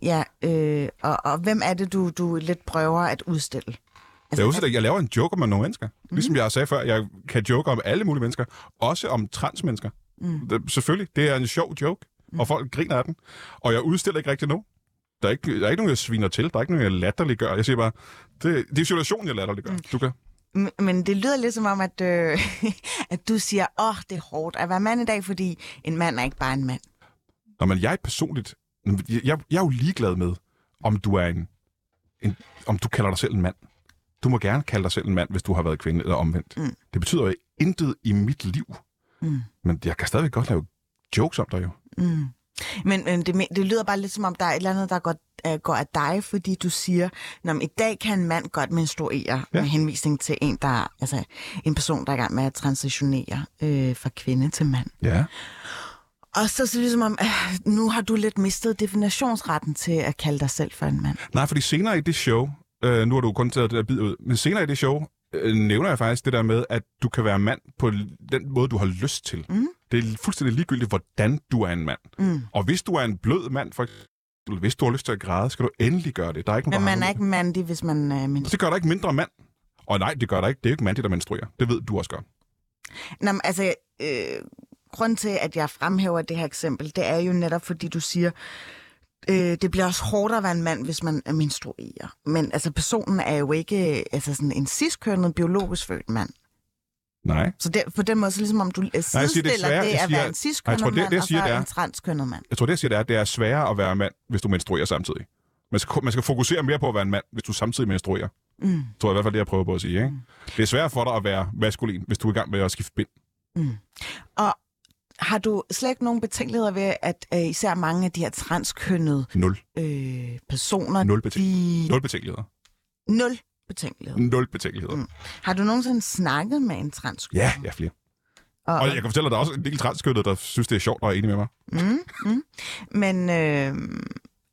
Ja, øh, og, og hvem er det, du, du lidt prøver at udstille? Altså, jeg, udstiller, jeg laver en joke om nogle mennesker. Mm. Ligesom jeg sagde før, jeg kan joke om alle mulige mennesker. Også om transmennesker. Mm. Det, selvfølgelig, det er en sjov joke, mm. og folk griner af den. Og jeg udstiller ikke rigtig nu. Der er ikke, der er ikke nogen, jeg sviner til. Der er ikke nogen, jeg latterliggør. Jeg siger bare, det, det er situationen, jeg latterliggør. Mm. Du kan men det lyder lidt som om, at, øh, [laughs] at du siger, åh, oh, det er hårdt at være mand i dag, fordi en mand er ikke bare en mand. Nå, men jeg personligt, jeg, jeg er jo ligeglad med, om du er en, en, om du kalder dig selv en mand. Du må gerne kalde dig selv en mand, hvis du har været kvinde, eller omvendt. Mm. Det betyder jo intet i mit liv. Mm. Men jeg kan stadigvæk godt lave jokes om dig jo. Mm. Men, men det, det lyder bare lidt som om, der er et eller andet, der går, uh, går af dig, fordi du siger, at i dag kan en mand godt menstruere ja. med henvisning til en, der er, altså, en person, der er i gang med at transitionere øh, fra kvinde til mand. Ja. Og så det ligesom om, øh, nu har du lidt mistet definitionsretten til at kalde dig selv for en mand. Nej, fordi senere i det show, øh, nu har du kun taget det der bid ud, men senere i det show, øh, nævner jeg faktisk det der med, at du kan være mand på den måde, du har lyst til. Mm. Det er fuldstændig ligegyldigt, hvordan du er en mand. Mm. Og hvis du er en blød mand, for eksempel, hvis du har lyst til at græde, skal du endelig gøre det. Der er ikke Men nogen, der man er ikke mandig, hvis man øh, menstruerer. Det gør dig ikke mindre mand. Og nej, det gør dig ikke. Det er jo ikke mandigt, der menstruerer. Det ved du også godt. Nå, men, altså, øh, grunden til, at jeg fremhæver det her eksempel, det er jo netop, fordi du siger, øh, det bliver også hårdere at være en mand, hvis man er menstruerer. Men altså, personen er jo ikke altså, sådan en ciskønnet, biologisk født mand. Nej. Så det, på den måde, så ligesom om du øh, siger, det er sidestiller sværere. det at siger- være en ciskønnet tror, det- mand, det, jeg og siger, så det er- en transkønnet mand. Jeg tror, det jeg siger, det er, at det er sværere at være mand, hvis du menstruerer samtidig. Man skal, man skal fokusere mere på at være en mand, hvis du samtidig menstruerer. Mm. tror jeg i hvert fald, det jeg prøver på at sige. Ikke? Det er sværere for dig at være maskulin, hvis du er i gang med at skifte bind. Og har du slet ikke nogen betænkeligheder ved, at øh, især mange af de her transkønnede Nul. øh, personer, Nul, betæ- de... Nul betænkeligheder. Nul betænkeligheder. Nul betænkeligheder. Mm. Har du nogensinde snakket med en transkønnet? Ja, ja, flere. Og, Og jeg kan fortælle dig, at der er også en del transkønnede, der synes, det er sjovt og er enige med mig. Mm, mm. Men øh,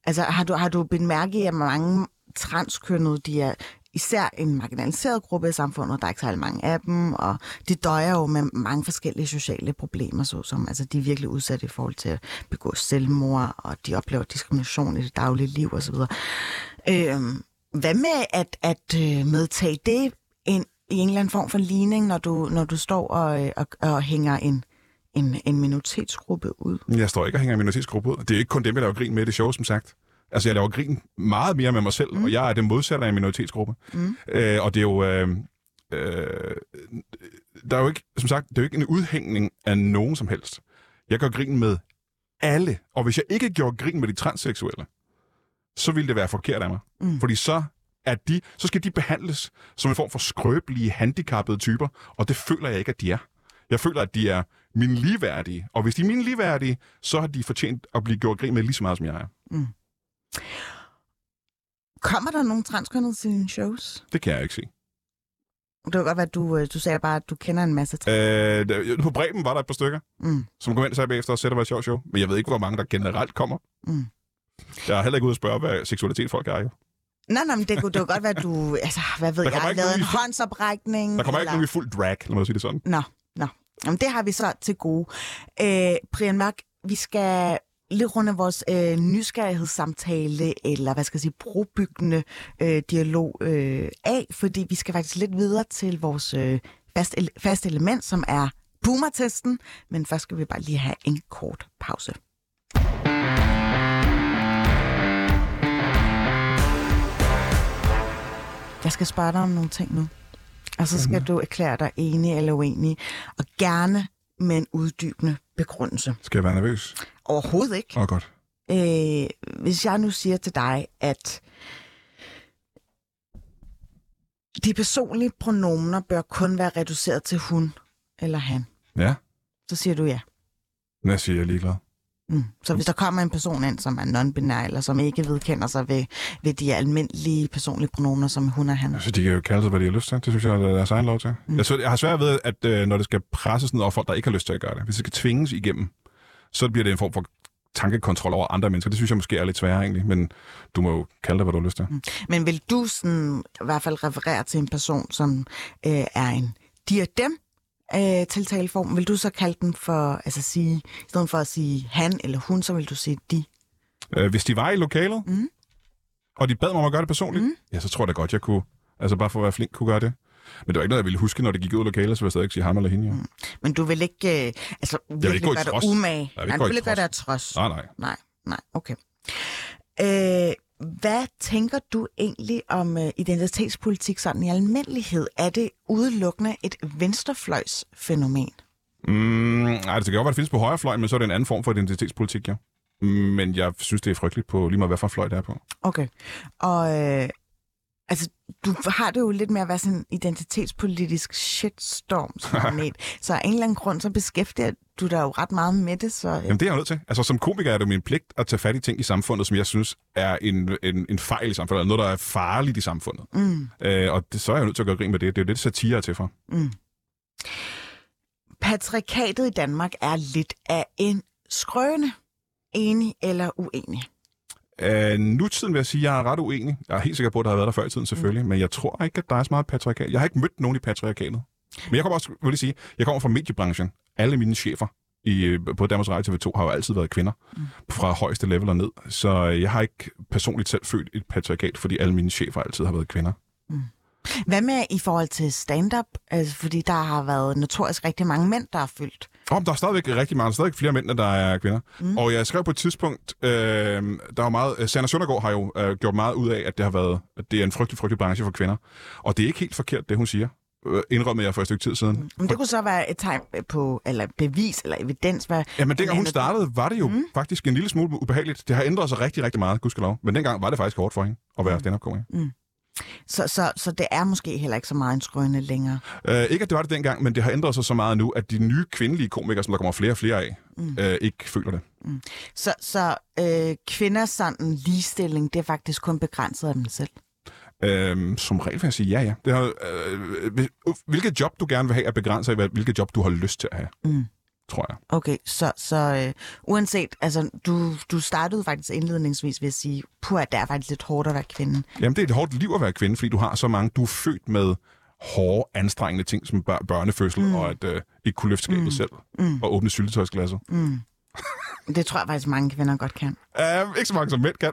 altså, har, du, har du bidt mærke i, at mange transkønnede, de er især en marginaliseret gruppe i samfundet, der er ikke særlig mange af dem, og de døjer jo med mange forskellige sociale problemer, såsom altså, de er virkelig udsatte i forhold til at begå selvmord, og de oplever diskrimination i det daglige liv osv. Øh, hvad med at, at øh, medtage det ind i en eller anden form for ligning, når du, når du står og, øh, og, og hænger en, en, en minoritetsgruppe ud? Jeg står ikke og hænger en minoritetsgruppe ud. Det er ikke kun dem, jeg laver grin med det det show, som sagt. Altså, jeg laver grin meget mere med mig selv, mm. og jeg er det modsatte af en minoritetsgruppe. Mm. Øh, og det er jo... Øh, øh, der er jo ikke, som sagt, det er jo ikke en udhængning af nogen som helst. Jeg gør grin med alle. Og hvis jeg ikke gjorde grin med de transseksuelle, så ville det være forkert af mig. Mm. Fordi så er de, så skal de behandles som en form for skrøbelige, handicappede typer, og det føler jeg ikke, at de er. Jeg føler, at de er mine ligeværdige, og hvis de er mine ligeværdige, så har de fortjent at blive gjort grin med lige så meget, som jeg er. Kommer der nogen transkønnede til dine shows? Det kan jeg ikke se. Det kan godt være, at du, øh, du sagde bare, at du kender en masse trans. Øh, på Bremen var der et par stykker, Mm. som kom ind og sagde bagefter og sagde, det var et sjovt show. Men jeg ved ikke, hvor mange der generelt kommer. Mm. Jeg har heller ikke ude at spørge, hvad seksualitet folk er. Jo. Nej, nej, men det kunne, det kunne godt være, at du, altså, hvad ved jeg, lavede nogen en fuld- håndsoprækning. Der kommer eller... ikke nogen i fuld drag, lad mig sige det sådan. Nå, nå. Jamen, det har vi så til gode. Øh, Brian Mørk, vi skal lige runde vores øh, nysgerrighedssamtale, eller hvad skal jeg sige, brobyggende øh, dialog øh, af, fordi vi skal faktisk lidt videre til vores øh, fast, ele- fast element, som er boomer-testen. Men først skal vi bare lige have en kort pause. Jeg skal spørge dig om nogle ting nu. Og så skal du erklære dig enig eller uenig, og gerne med en uddybende begrundelse. Skal jeg være nervøs? Overhovedet ikke. Åh, oh, godt. Øh, hvis jeg nu siger til dig, at de personlige pronomener bør kun være reduceret til hun eller han, Ja, så siger du ja. jeg siger, jeg er ligeglad. Mm. Så hvis der kommer en person ind, som er non-binær, eller som ikke vedkender sig ved, ved de almindelige personlige pronomener, som hun og han. Altså, de kan jo kalde sig, hvad de har lyst til. Det synes jeg, er deres egen lov til. Mm. Jeg, synes, jeg har svært ved, at øh, når det skal presses ned over folk, der ikke har lyst til at gøre det, hvis det skal tvinges igennem, så bliver det en form for tankekontrol over andre mennesker. Det synes jeg måske er lidt sværere egentlig, men du må jo kalde det, hvad du har lyst til. Mm. Men vil du sådan, i hvert fald referere til en person, som øh, er en diadem, øh, tiltaleform, vil du så kalde den for, altså sige, i stedet for at sige han eller hun, så vil du sige de? Øh, hvis de var i lokalet, Mm. og de bad mig om at gøre det personligt, Mm. ja, så tror jeg da godt, jeg kunne, altså bare for at være flink, kunne gøre det. Men det var ikke noget, jeg ville huske, når det gik ud af lokalet, så ville jeg stadig ikke sige ham eller hende. Mm. Men du vil ikke, øh, altså virkelig ikke gå i gøre dig umage. Jeg vil ikke Nej, gå du vil ikke gøre dig trods. Nej, nej. Nej, nej, okay. Øh, hvad tænker du egentlig om øh, identitetspolitik sådan i almindelighed? Er det udelukkende et venstrefløjsfænomen? Mm, nej, det kan godt være, det findes på højrefløjen, men så er det en anden form for identitetspolitik, ja. Men jeg synes, det er frygteligt på lige meget, hvad for fløj det er på. Okay. Og øh, Altså, du har det jo lidt med at være sådan en identitetspolitisk shitstorm som [laughs] planet. så af en eller anden grund, så beskæftiger du dig jo ret meget med det. Så, øh, Jamen, det er jeg nødt til. Altså, som komiker er det min pligt at tage fat i ting i samfundet, som jeg synes er en, en, en fejl i samfundet, eller noget, der er farligt i samfundet. Mm. Øh, og det, så er jeg nødt til at gøre grin med det. Det er jo det, satire til for. patriarkatet i Danmark er lidt af en skrøne. Enig eller uenig? Øh, nutiden vil jeg sige, at jeg er ret uenig. Jeg er helt sikker på, at der har været der før i tiden selvfølgelig, mm. men jeg tror ikke, at der er så meget patriarkat. Jeg har ikke mødt nogen i patriarkatet. Men jeg kommer også, vil jeg sige, jeg kommer fra mediebranchen. Alle mine chefer i, øh, på Danmarks Radio TV2 har jo altid været kvinder, mm. fra højeste level og ned. Så jeg har ikke personligt selv følt et patriarkat, fordi alle mine chefer altid har været kvinder. Hvad med i forhold til stand-up? Altså, fordi der har været notorisk rigtig mange mænd, der har fyldt. Oh, der er stadigvæk rigtig mange, der er stadigvæk flere mænd, end der er kvinder. Mm. Og jeg skrev på et tidspunkt, øh, der var meget, øh, Sanna Søndergaard har jo øh, gjort meget ud af, at det har været, at det er en frygtelig, frygtelig branche for kvinder. Og det er ikke helt forkert, det hun siger. Øh, indrømmede jeg for et stykke tid siden. Men det kunne så være et tegn på, eller bevis, eller evidens. Hvad, Jamen, dengang hun startede, var det jo mm. faktisk en lille smule ubehageligt. Det har ændret sig rigtig, rigtig meget, gudskelov. Men dengang var det faktisk hårdt for hende at være stand-up-komiker. Så, så, så det er måske heller ikke så meget en skrøne længere. Øh, ikke at det var det dengang, men det har ændret sig så meget nu, at de nye kvindelige komikere, som der kommer flere og flere af, mm. øh, ikke føler det. Så, så øh, kvinders sådan ligestilling, det er faktisk kun begrænset af dem selv. Øh, som regel vil jeg sige ja, ja. Det har, øh, hvil- hvilket job du gerne vil have, er begrænset af, hvilket job du har lyst til at have. Mm. Tror jeg. Okay, så, så øh, uanset, altså du, du startede faktisk indledningsvis ved at sige, puh, at det er faktisk lidt hårdt at være kvinde. Jamen, det er et hårdt liv at være kvinde, fordi du har så mange, du er født med hårde, anstrengende ting som bør- børnefødsel, mm. og at øh, ikke kunne løfte skabet mm. selv, mm. og åbne syltetøjsglasset. Mm. Det tror jeg faktisk, mange kvinder godt kan. Uh, ikke så mange som mænd kan.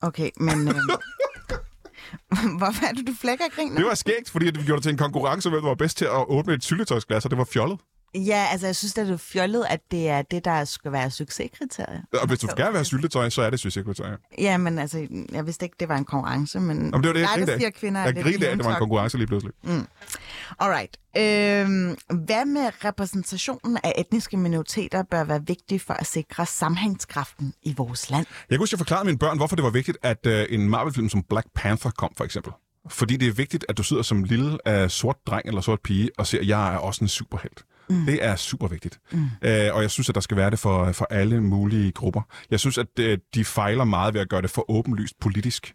Okay, men... Øh, [laughs] hvorfor er det, du flækker griner? Det var skægt, fordi vi gjorde det til en konkurrence, hvem der var bedst til at åbne et syltetøjsglas, og det var fjollet. Ja, altså jeg synes, at det er fjollet, at det er det, der skal være succeskriteriet. Og hvis du gerne vil have syltetøj, så er det succeskriteriet. Ja, men altså, jeg vidste ikke, det var en konkurrence, men... Jamen, det var det, jeg grinede af. kvinder. er Jeg grinede af, at det var en konkurrence lige pludselig. Alright. Øhm, hvad med repræsentationen af etniske minoriteter bør være vigtig for at sikre sammenhængskraften i vores land? Jeg kunne huske, jeg forklarede mine børn, hvorfor det var vigtigt, at øh, en Marvel-film som Black Panther kom, for eksempel. Fordi det er vigtigt, at du sidder som lille uh, sort dreng eller sort pige og ser, at jeg er også en superhelt. Mm. Det er super vigtigt. Mm. Øh, og jeg synes, at der skal være det for, for alle mulige grupper. Jeg synes, at øh, de fejler meget ved at gøre det for åbenlyst politisk.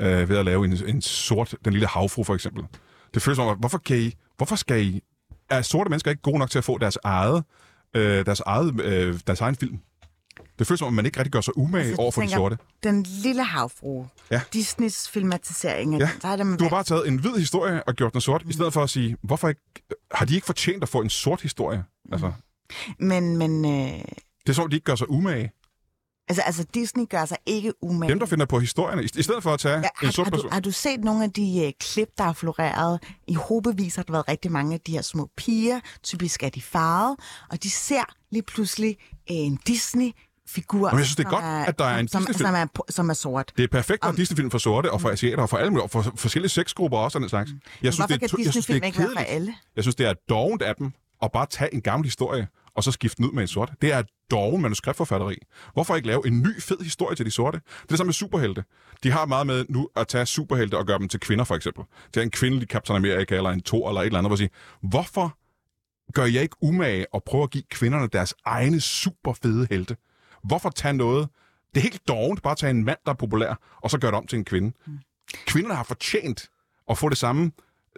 Øh, ved at lave en, en sort, den lille havfru for eksempel. Det føles som, om, hvorfor, kan I, hvorfor skal I... Er sorte mennesker ikke gode nok til at få deres eget, øh, deres eget, øh, deres egen film? Det føles som, om man ikke rigtig gør sig umage altså, over for de sorte. Den lille havfrue. Ja. Disneys filmatisering. Ja, så er det Du har bare taget en hvid historie og gjort den sort, mm. i stedet for at sige, hvorfor ikke, har de ikke fortjent at få en sort historie? Altså, Men, men øh, det er som om, de ikke gør sig umage. altså, altså, Disney gør sig ikke umage. Dem, der finder på historierne, i stedet for at tage Ja, en har, sort har, du, person. har du set nogle af de øh, klip, der har floreret? I hobevis har der været rigtig mange af de her små piger. Typisk er de farvet, og de ser lige pludselig en Disney-figur. Jamen, jeg synes, det er godt, at der er en som, som, er, som er sort. Det er perfekt at Disney-film for sorte, og for asiater, og for alle mulige, og for forskellige sexgrupper også, og den slags. Jeg synes, Hvorfor det er, jeg synes, det er ikke for alle? Jeg synes, det er dovent af dem at bare tage en gammel historie, og så skifte den ud med en sort. Det er doven manuskriptforfatteri. Hvorfor ikke lave en ny, fed historie til de sorte? Det er det samme med superhelte. De har meget med nu at tage superhelte og gøre dem til kvinder, for eksempel. Er en kvindelig Captain America, eller en Thor, eller et eller andet, hvor sige, hvorfor gør jeg ikke umage og prøve at give kvinderne deres egne super fede helte? Hvorfor tage noget... Det er helt dovent bare at tage en mand, der er populær, og så gøre det om til en kvinde. Kvinderne har fortjent at få det samme,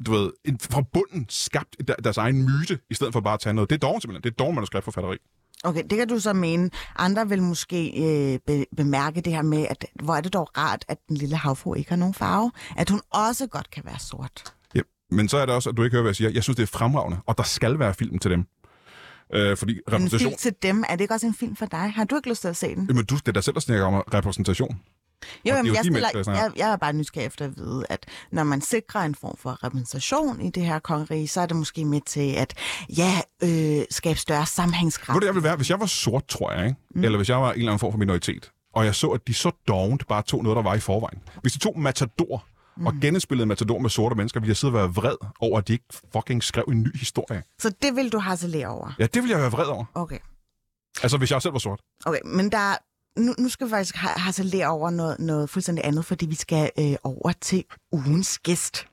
du ved, en, fra bunden skabt der- deres egen myte, i stedet for bare at tage noget. Det er dovent simpelthen. Det er dovent manuskriptforfatteri. Okay, det kan du så mene. Andre vil måske øh, be, bemærke det her med, at hvor er det dog rart, at den lille havfru ikke har nogen farve. At hun også godt kan være sort. Ja. Men så er det også, at du ikke hører, hvad jeg siger. Jeg synes, det er fremragende, og der skal være film til dem. Øh, fordi En repræsentation... film til dem, er det ikke også en film for dig? Har du ikke lyst til at se den? Jamen, du, det er der selv, der snakker om repræsentation. Jo, jamen, jeg, mænd, stiller, snakker. jeg, jeg er bare nysgerrig efter at vide, at når man sikrer en form for repræsentation i det her kongerige, så er det måske med til at ja, øh, skabe større Ved sammenhængskraft. du, det jeg ville være, hvis jeg var sort, tror jeg, ikke? Mm. eller hvis jeg var en eller anden form for minoritet, og jeg så, at de så dovent bare tog noget, der var i forvejen. Hvis de tog Matador mm. og genindspillede Matador med sorte mennesker, ville jeg sidde og være vred over, at de ikke fucking skrev en ny historie. Så det vil du harcelere over? Ja, det ville jeg være vred over. Okay. Altså, hvis jeg selv var sort. Okay, men der er nu, nu skal vi faktisk have, have så lære over noget, noget fuldstændig andet, fordi vi skal øh, over til ugens gæst.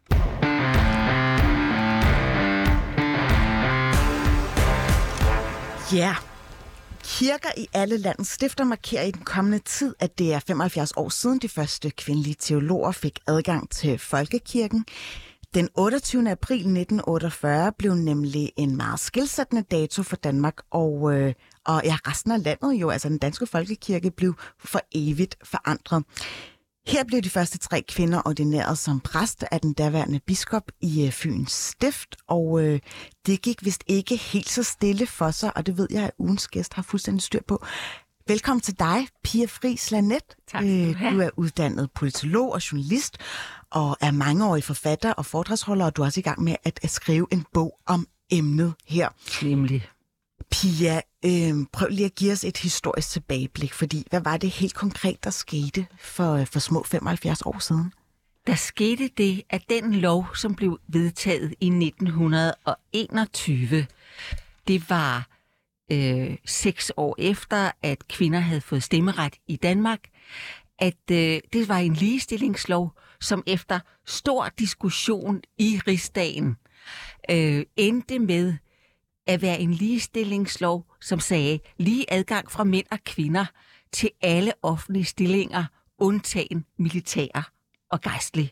Ja, yeah. Kirker i alle landets stifter markerer i den kommende tid, at det er 75 år siden de første kvindelige teologer fik adgang til folkekirken. Den 28. april 1948 blev nemlig en meget skilsættende dato for Danmark, og, øh, og ja, resten af landet jo, altså den danske folkekirke, blev for evigt forandret. Her blev de første tre kvinder ordineret som præst af den daværende biskop i øh, Fyns Stift, og øh, det gik vist ikke helt så stille for sig, og det ved jeg, at ugens gæst har fuldstændig styr på. Velkommen til dig, Pia Friis Lanet. Tak skal du have. Du er uddannet politolog og journalist, og er mangeårig forfatter og foredragsholder, og du er også i gang med at, at skrive en bog om emnet her. Nemlig. Pia, øh, prøv lige at give os et historisk tilbageblik, fordi hvad var det helt konkret, der skete for, for små 75 år siden? Der skete det, at den lov, som blev vedtaget i 1921, det var øh, seks år efter, at kvinder havde fået stemmeret i Danmark, at øh, det var en ligestillingslov, som efter stor diskussion i rigsdagen øh, endte med at være en ligestillingslov, som sagde lige adgang fra mænd og kvinder til alle offentlige stillinger, undtagen militære og gejstlige.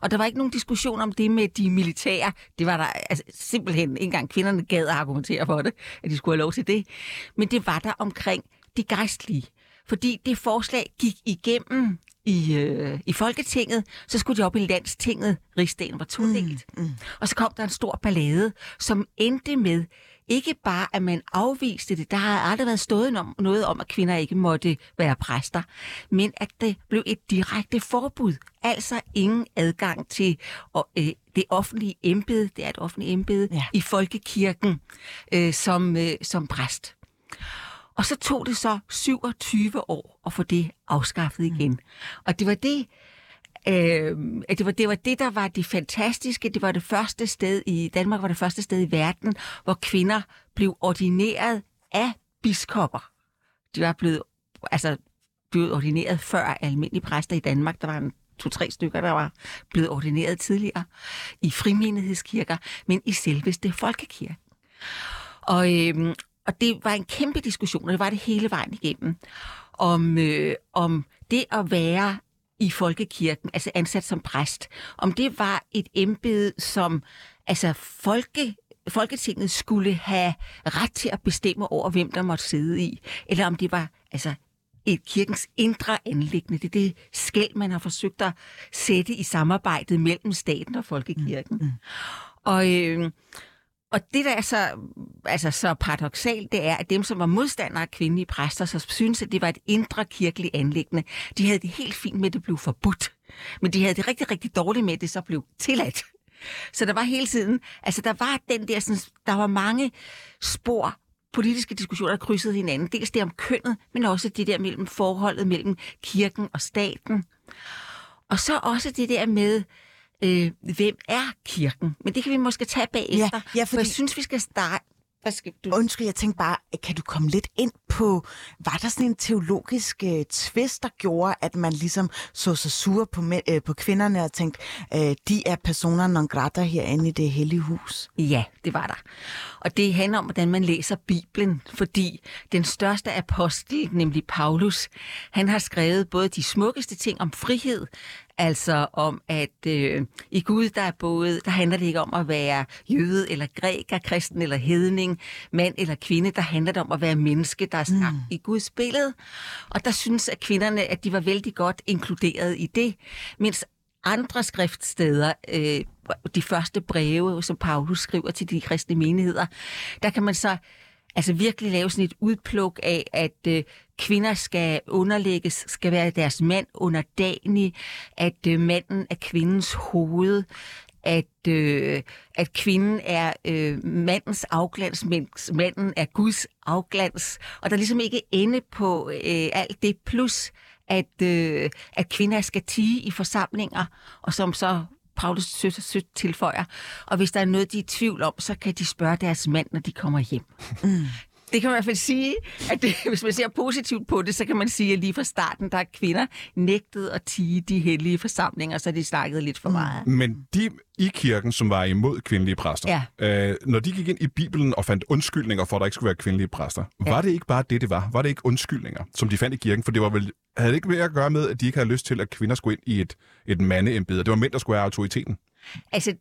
Og der var ikke nogen diskussion om det med de militære. Det var der altså, simpelthen ikke engang kvinderne gad at argumentere for det, at de skulle have lov til det. Men det var der omkring de gejstlige. Fordi det forslag gik igennem i, øh, i Folketinget, så skulle de op i landstinget. Rigsdagen var todelt. Mm, mm. Og så kom der en stor ballade, som endte med ikke bare, at man afviste det, der har aldrig været stået noget om, at kvinder ikke måtte være præster, men at det blev et direkte forbud. Altså ingen adgang til og, øh, det offentlige embede, det er et offentligt embede, ja. i folkekirken øh, som, øh, som præst. Og så tog det så 27 år at få det afskaffet igen. Og det var det, øh, det, var, det var det, der var det fantastiske. Det var det første sted i Danmark, var det første sted i verden, hvor kvinder blev ordineret af biskopper. De var blevet, altså, blevet ordineret før almindelige præster i Danmark. Der var en to-tre stykker, der var blevet ordineret tidligere i frimenighedskirker, men i selveste folkekirken. Og, øh, og det var en kæmpe diskussion, og det var det hele vejen igennem, om, øh, om det at være i folkekirken, altså ansat som præst, om det var et embede, som altså folke, Folketinget skulle have ret til at bestemme over, hvem der måtte sidde i, eller om det var altså et kirkens indre anlæggende. Det er det skæld, man har forsøgt at sætte i samarbejdet mellem staten og folkekirken. Mm. Mm. Og, øh, og det, der er så, altså, så paradoxalt, det er, at dem, som var modstandere af kvindelige præster, så synes, at det var et indre kirkeligt anlæggende. De havde det helt fint med, at det blev forbudt. Men de havde det rigtig, rigtig dårligt med, at det så blev tilladt. Så der var hele tiden, altså der var den der, sådan, der var mange spor, politiske diskussioner, der krydsede hinanden. Dels det om kønnet, men også det der mellem forholdet mellem kirken og staten. Og så også det der med, øh, hvem er kirken? Men det kan vi måske tage bagefter. Ja, ja, fordi... For jeg synes, vi skal starte... Hvad skal du? Undskyld, jeg tænkte bare, kan du komme lidt ind på, var der sådan en teologisk øh, tvist, der gjorde, at man ligesom så sig sur på, øh, på kvinderne og tænkte, øh, de er personer non grata herinde i det hellige hus? Ja, det var der. Og det handler om, hvordan man læser Bibelen, fordi den største apostel, nemlig Paulus, han har skrevet både de smukkeste ting om frihed, Altså om, at øh, i Gud, der er både, der handler det ikke om at være jøde eller græker, kristen eller hedning, mand eller kvinde. Der handler det om at være menneske, der er skabt mm. i Guds billede. Og der synes at kvinderne, at de var vældig godt inkluderet i det, mens andre skriftsteder, øh, de første breve, som Paulus skriver til de kristne menigheder, der kan man så altså virkelig lave sådan et udpluk af, at øh, kvinder skal underlægges, skal være deres mand underdanig, at øh, manden er kvindens hoved, at, øh, at kvinden er øh, mandens afglans, mens manden er Guds afglans, og der ligesom ikke ende på øh, alt det, plus at, øh, at kvinder skal tige i forsamlinger, og som så Paulus sødt, sødt tilføjer. Og hvis der er noget, de er i tvivl om, så kan de spørge deres mand, når de kommer hjem. [laughs] Mm. Det kan man i hvert fald sige, at det, [laughs] hvis man ser positivt på det, så kan man sige, at lige fra starten, der er kvinder nægtet at tige de hellige forsamlinger, så de snakkede lidt for meget. Men de i kirken, som var imod kvindelige præster, Ja. øh, når de gik ind i Bibelen og fandt undskyldninger for, at der ikke skulle være kvindelige præster, ja. var det ikke bare det, det var? Var det ikke undskyldninger, som de fandt i kirken? For det var vel, havde det ikke mere at gøre med, at de ikke havde lyst til, at kvinder skulle ind i et, et mandeembede? Det var mænd, der skulle have autoriteten. Altså,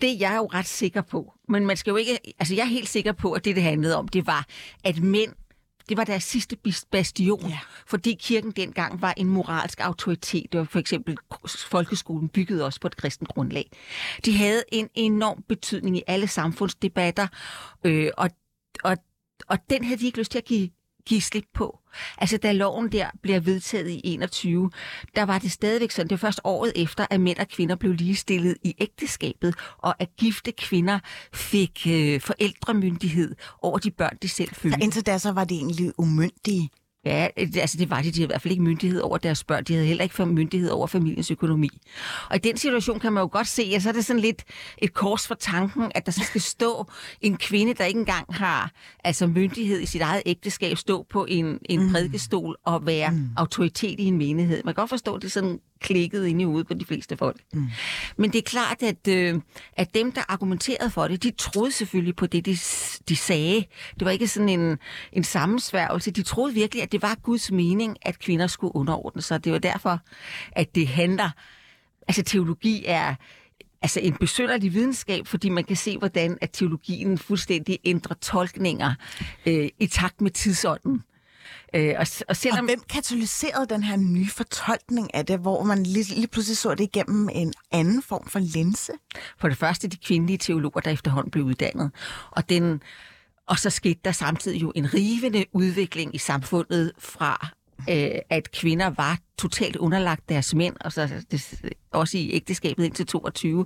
det er jeg jo ret sikker på. Men man skal jo ikke... Altså, jeg er helt sikker på, at det, det handlede om, det var, at mænd det var deres sidste bastion, ja. fordi kirken dengang var en moralsk autoritet. Det var for eksempel folkeskolen bygget også på et kristent grundlag. De havde en enorm betydning i alle samfundsdebatter, øh, og, og, og den havde de ikke lyst til at give, give slip på. Altså, da loven der bliver vedtaget i 21, der var det stadigvæk sådan, det var først året efter, at mænd og kvinder blev ligestillet i ægteskabet, og at gifte kvinder fik øh, forældremyndighed over de børn, de selv Så fødte. indtil da, så var det egentlig umyndige. Ja, det- altså det var de. De havde i hvert fald ikke myndighed over deres børn. De havde heller ikke myndighed over familiens økonomi. Og i den situation kan man jo godt se, at så er det sådan lidt et kors for tanken, at der så skal stå en kvinde, der ikke engang har altså myndighed i sit eget ægteskab, stå på en, en mm. prædikestol og være mm. autoritet i en menighed. Man kan godt forstå, at det sådan klikket ind i hovedet på de fleste folk. Mm. Men det er klart, at, øh, at dem, der argumenterede for det, de troede selvfølgelig på det, de, de sagde. Det var ikke sådan en, en sammensværgelse. De troede virkelig, at det var Guds mening, at kvinder skulle underordne sig. Det var derfor, at det handler... Altså, teologi er altså en besynderlig videnskab, fordi man kan se, hvordan at teologien fuldstændig ændrer tolkninger øh, i takt med tidsånden. Øh, og, og Og selvom... hvem katalyserede den her nye fortolkning af det, hvor man lige, lige pludselig så det igennem en anden form for linse? For det første de kvindelige teologer, der efterhånden blev uddannet. Og, den, og så skete der samtidig jo en rivende udvikling i samfundet fra, øh, at kvinder var totalt underlagt deres mænd, og så det, også i ægteskabet indtil 22.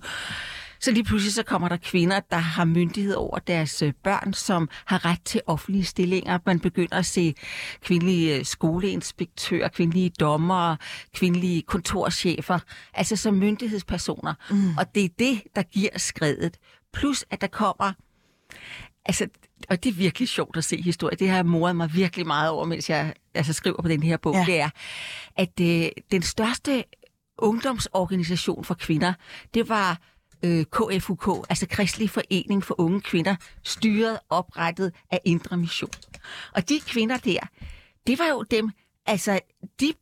Så lige pludselig så kommer der kvinder, der har myndighed over deres øh, børn, som har ret til offentlige stillinger. Man begynder at se kvindelige øh, skoleinspektører, kvindelige dommere, kvindelige kontorchefer, altså som myndighedspersoner. Mm. Og det er det, der giver skredet. Plus at der kommer Altså, og det er virkelig sjovt at se historie. Det har jeg moret mig virkelig meget over, mens jeg altså, skriver på den her bog. Ja. Ja. Det er, at øh, den største ungdomsorganisation for kvinder, det var øh, KFUK, altså Kristelig Forening for Unge Kvinder, styret oprettet af Indre Mission. Og de kvinder der, det var jo dem, altså, de,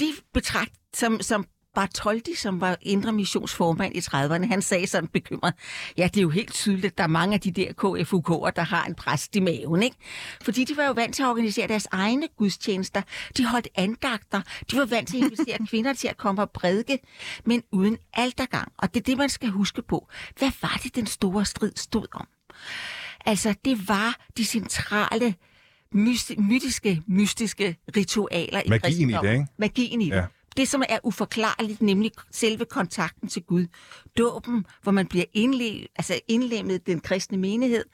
de betragt som, som Bartoldi, som var Indre Missionsformand i 30'erne, han sagde sådan bekymret, ja, det er jo helt tydeligt, at der er mange af de der KFUK'er, der har en præst i maven, ikke? Fordi de var jo vant til at organisere deres egne gudstjenester. De holdt andagter. De var vant til at invitere [laughs] kvinder til at komme og prædike, men uden altergang. Og det er det, man skal huske på. Hvad var det, den store strid stod om? Altså, det var de centrale mysti- mytiske, mystiske ritualer i Magien i det, ikke? Magien i det. Ja. Det, som er uforklarligt, nemlig selve kontakten til Gud. Dåben, hvor man bliver indle- altså indlemmet i den kristne menighed.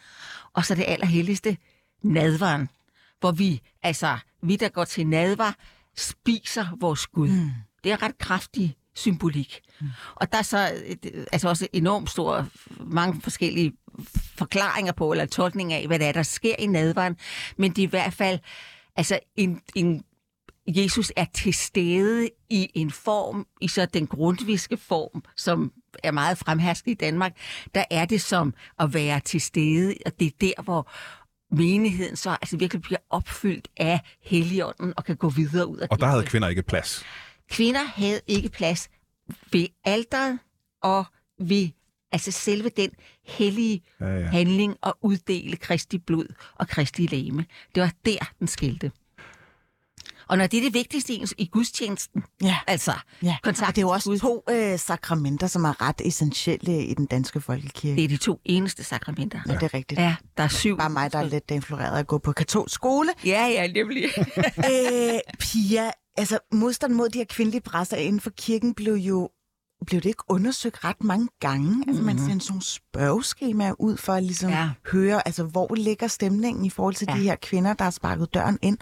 Og så det allerhelligste, nadvaren, hvor vi, altså vi, der går til nadvar, spiser vores Gud. Mm. Det er ret kraftig symbolik. Mm. Og der er så altså også enormt store, mange forskellige forklaringer på, eller tolkninger af, hvad det er, der sker i nadvaren. Men det er i hvert fald altså en, en Jesus er til stede i en form, i så den grundviske form, som er meget fremhersket i Danmark, der er det som at være til stede, og det er der, hvor menigheden så altså virkelig bliver opfyldt af Helligånden og kan gå videre ud af Og der havde kvinder ikke plads. Kvinder havde ikke plads ved alderet og ved altså selve den hellige ja. ja. handling at uddele Kristi blod og Kristi læme. Det var der, den skilte. Og når det er det vigtigste i, i gudstjenesten, Ja. altså Ja, kontakt og det er jo også Gud, to øh, sakramenter, som er ret essentielle i den danske folkekirke. det er de to eneste sakramenter. Ja, det er rigtigt. Ja, der er syv. Bare mig, der er lidt influeret at gå på katolsk skole. Ja, ja, nemlig. [laughs] øh, Pia, altså modstand mod de her kvindelige præster inden for kirken blev jo blev det ikke undersøgt ret mange gange? Mm-hmm. Altså man sendte sådan nogle spørgeskemaer ud for at ligesom ja. Ja. høre, altså hvor ligger stemningen i forhold til ja. Ja. de her kvinder, der har sparket døren ind.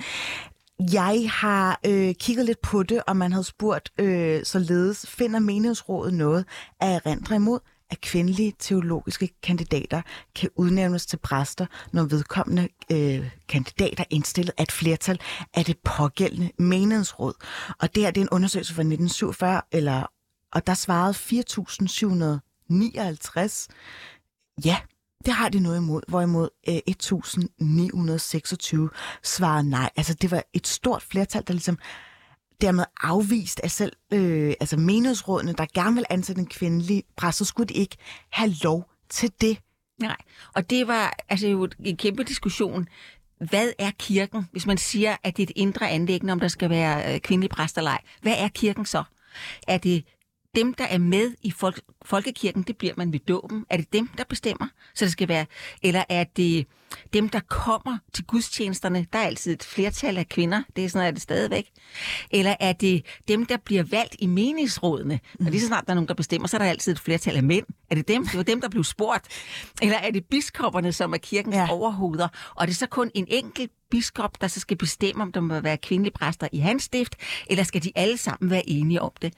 Jeg har øh, kigget lidt på det, og man havde spurgt øh, således, finder menighedsrådet noget at erindre imod? at kvindelige teologiske kandidater kan udnævnes til præster, når vedkommende øh, kandidater indstillet af et flertal af det pågældende menighedsråd. Og det her det er en undersøgelse fra 1947, eller, og der svarede 4.759 ja, det har de noget imod, hvorimod øh, 1926 svarede nej. Altså det var et stort flertal, der ligesom dermed afvist af selv øh, altså menighedsrådene, der gerne vil ansætte en kvindelig præst, så skulle de ikke have lov til det. Nej, og det var altså jo en kæmpe diskussion. Hvad er kirken, hvis man siger, at det er et indre anlæggende, om der skal være øh, kvindelig præst eller ej? Hvad er kirken så? Er det dem, der er med i folk, folkekirken, det bliver man ved dåben. Er det dem, der bestemmer, så det skal være? Eller er det dem, der kommer til gudstjenesterne? Der er altid et flertal af kvinder. Det er sådan, er det stadigvæk. Eller er det dem, der bliver valgt i menighedsrådene? Og lige så snart der er nogen, der bestemmer, så er der altid et flertal af mænd. Er det dem? Det var dem, der blev spurgt. Eller er det biskopperne, som er kirkens ja. Overhoveder? Og det er så kun en enkelt biskop, der så skal bestemme, om der må være kvindelige præster i hans stift, eller skal de alle sammen være enige om det?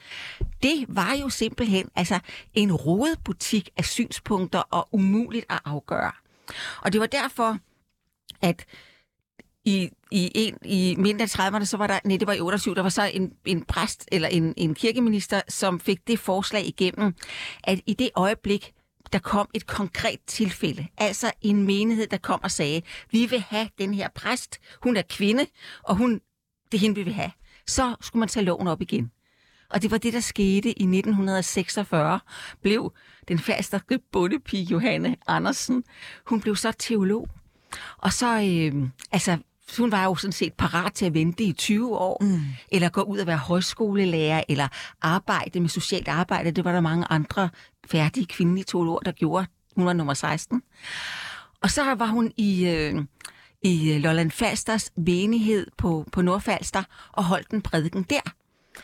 Det var jo simpelthen altså en rodebutik af synspunkter og umuligt at afgøre. Og det var derfor, at i, i, en, i midten af 30'erne, så var der, nej, det var i 28, der var så en, en præst eller en, en kirkeminister, som fik det forslag igennem, at i det øjeblik, der kom et konkret tilfælde, altså en menighed, der kom og sagde, vi vil have den her præst, hun er kvinde, og hun, det er hende, vi vil have. Så skulle man tage loven op igen. Og det var det, der skete i 1946, blev den fasterske bondepige Johanne Andersen, hun blev så teolog. Og så, øh, altså, hun var jo sådan set parat til at vente i 20 år, mm. eller gå ud og være højskolelærer, eller arbejde med socialt arbejde. Det var der mange andre færdige kvindelige teologer, der gjorde. Hun var nummer 16. Og så var hun i, øh, i Lolland Falsters menighed på, på Nordfalster og holdt en prædiken der.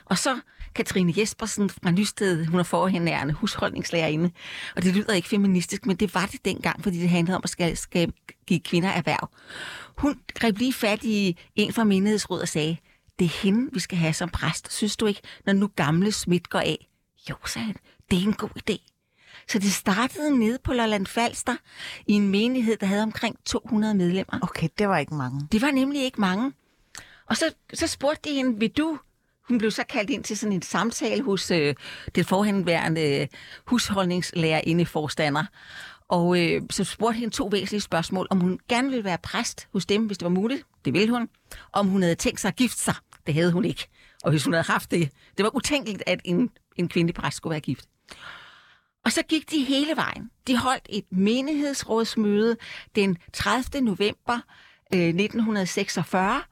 Og så Katrine Jespersen fra Nysted, hun er forhenærende husholdningslærerinde. Og det lyder ikke feministisk, men det var det dengang, fordi det handlede om at skal, give kvinder erhverv. Hun greb lige fat i en fra menighedsrådet og sagde, det er hende, vi skal have som præst. Synes du ikke, når nu gamle Schmidt går af? Jo, sagde han, det er en god idé. Så det startede nede på Lolland Falster i en menighed, der havde omkring 200 medlemmer. Okay, det var ikke mange. Det var nemlig ikke mange. Og så, så spurgte de hende, vil du... Hun blev så kaldt ind til sådan en samtale hos øh, den forhenværende øh, husholdningslærerinde forstander. Og øh, så spurgte hende to væsentlige spørgsmål, om hun gerne ville være præst hos dem, hvis det var muligt. Det ville hun. Om hun havde tænkt sig at gifte sig. Det havde hun ikke. Og hvis hun havde haft det, det var utænkeligt, at en, en kvindelig præst skulle være gift. Og så gik de hele vejen. De holdt et menighedsrådsmøde den 30. november øh, 1946,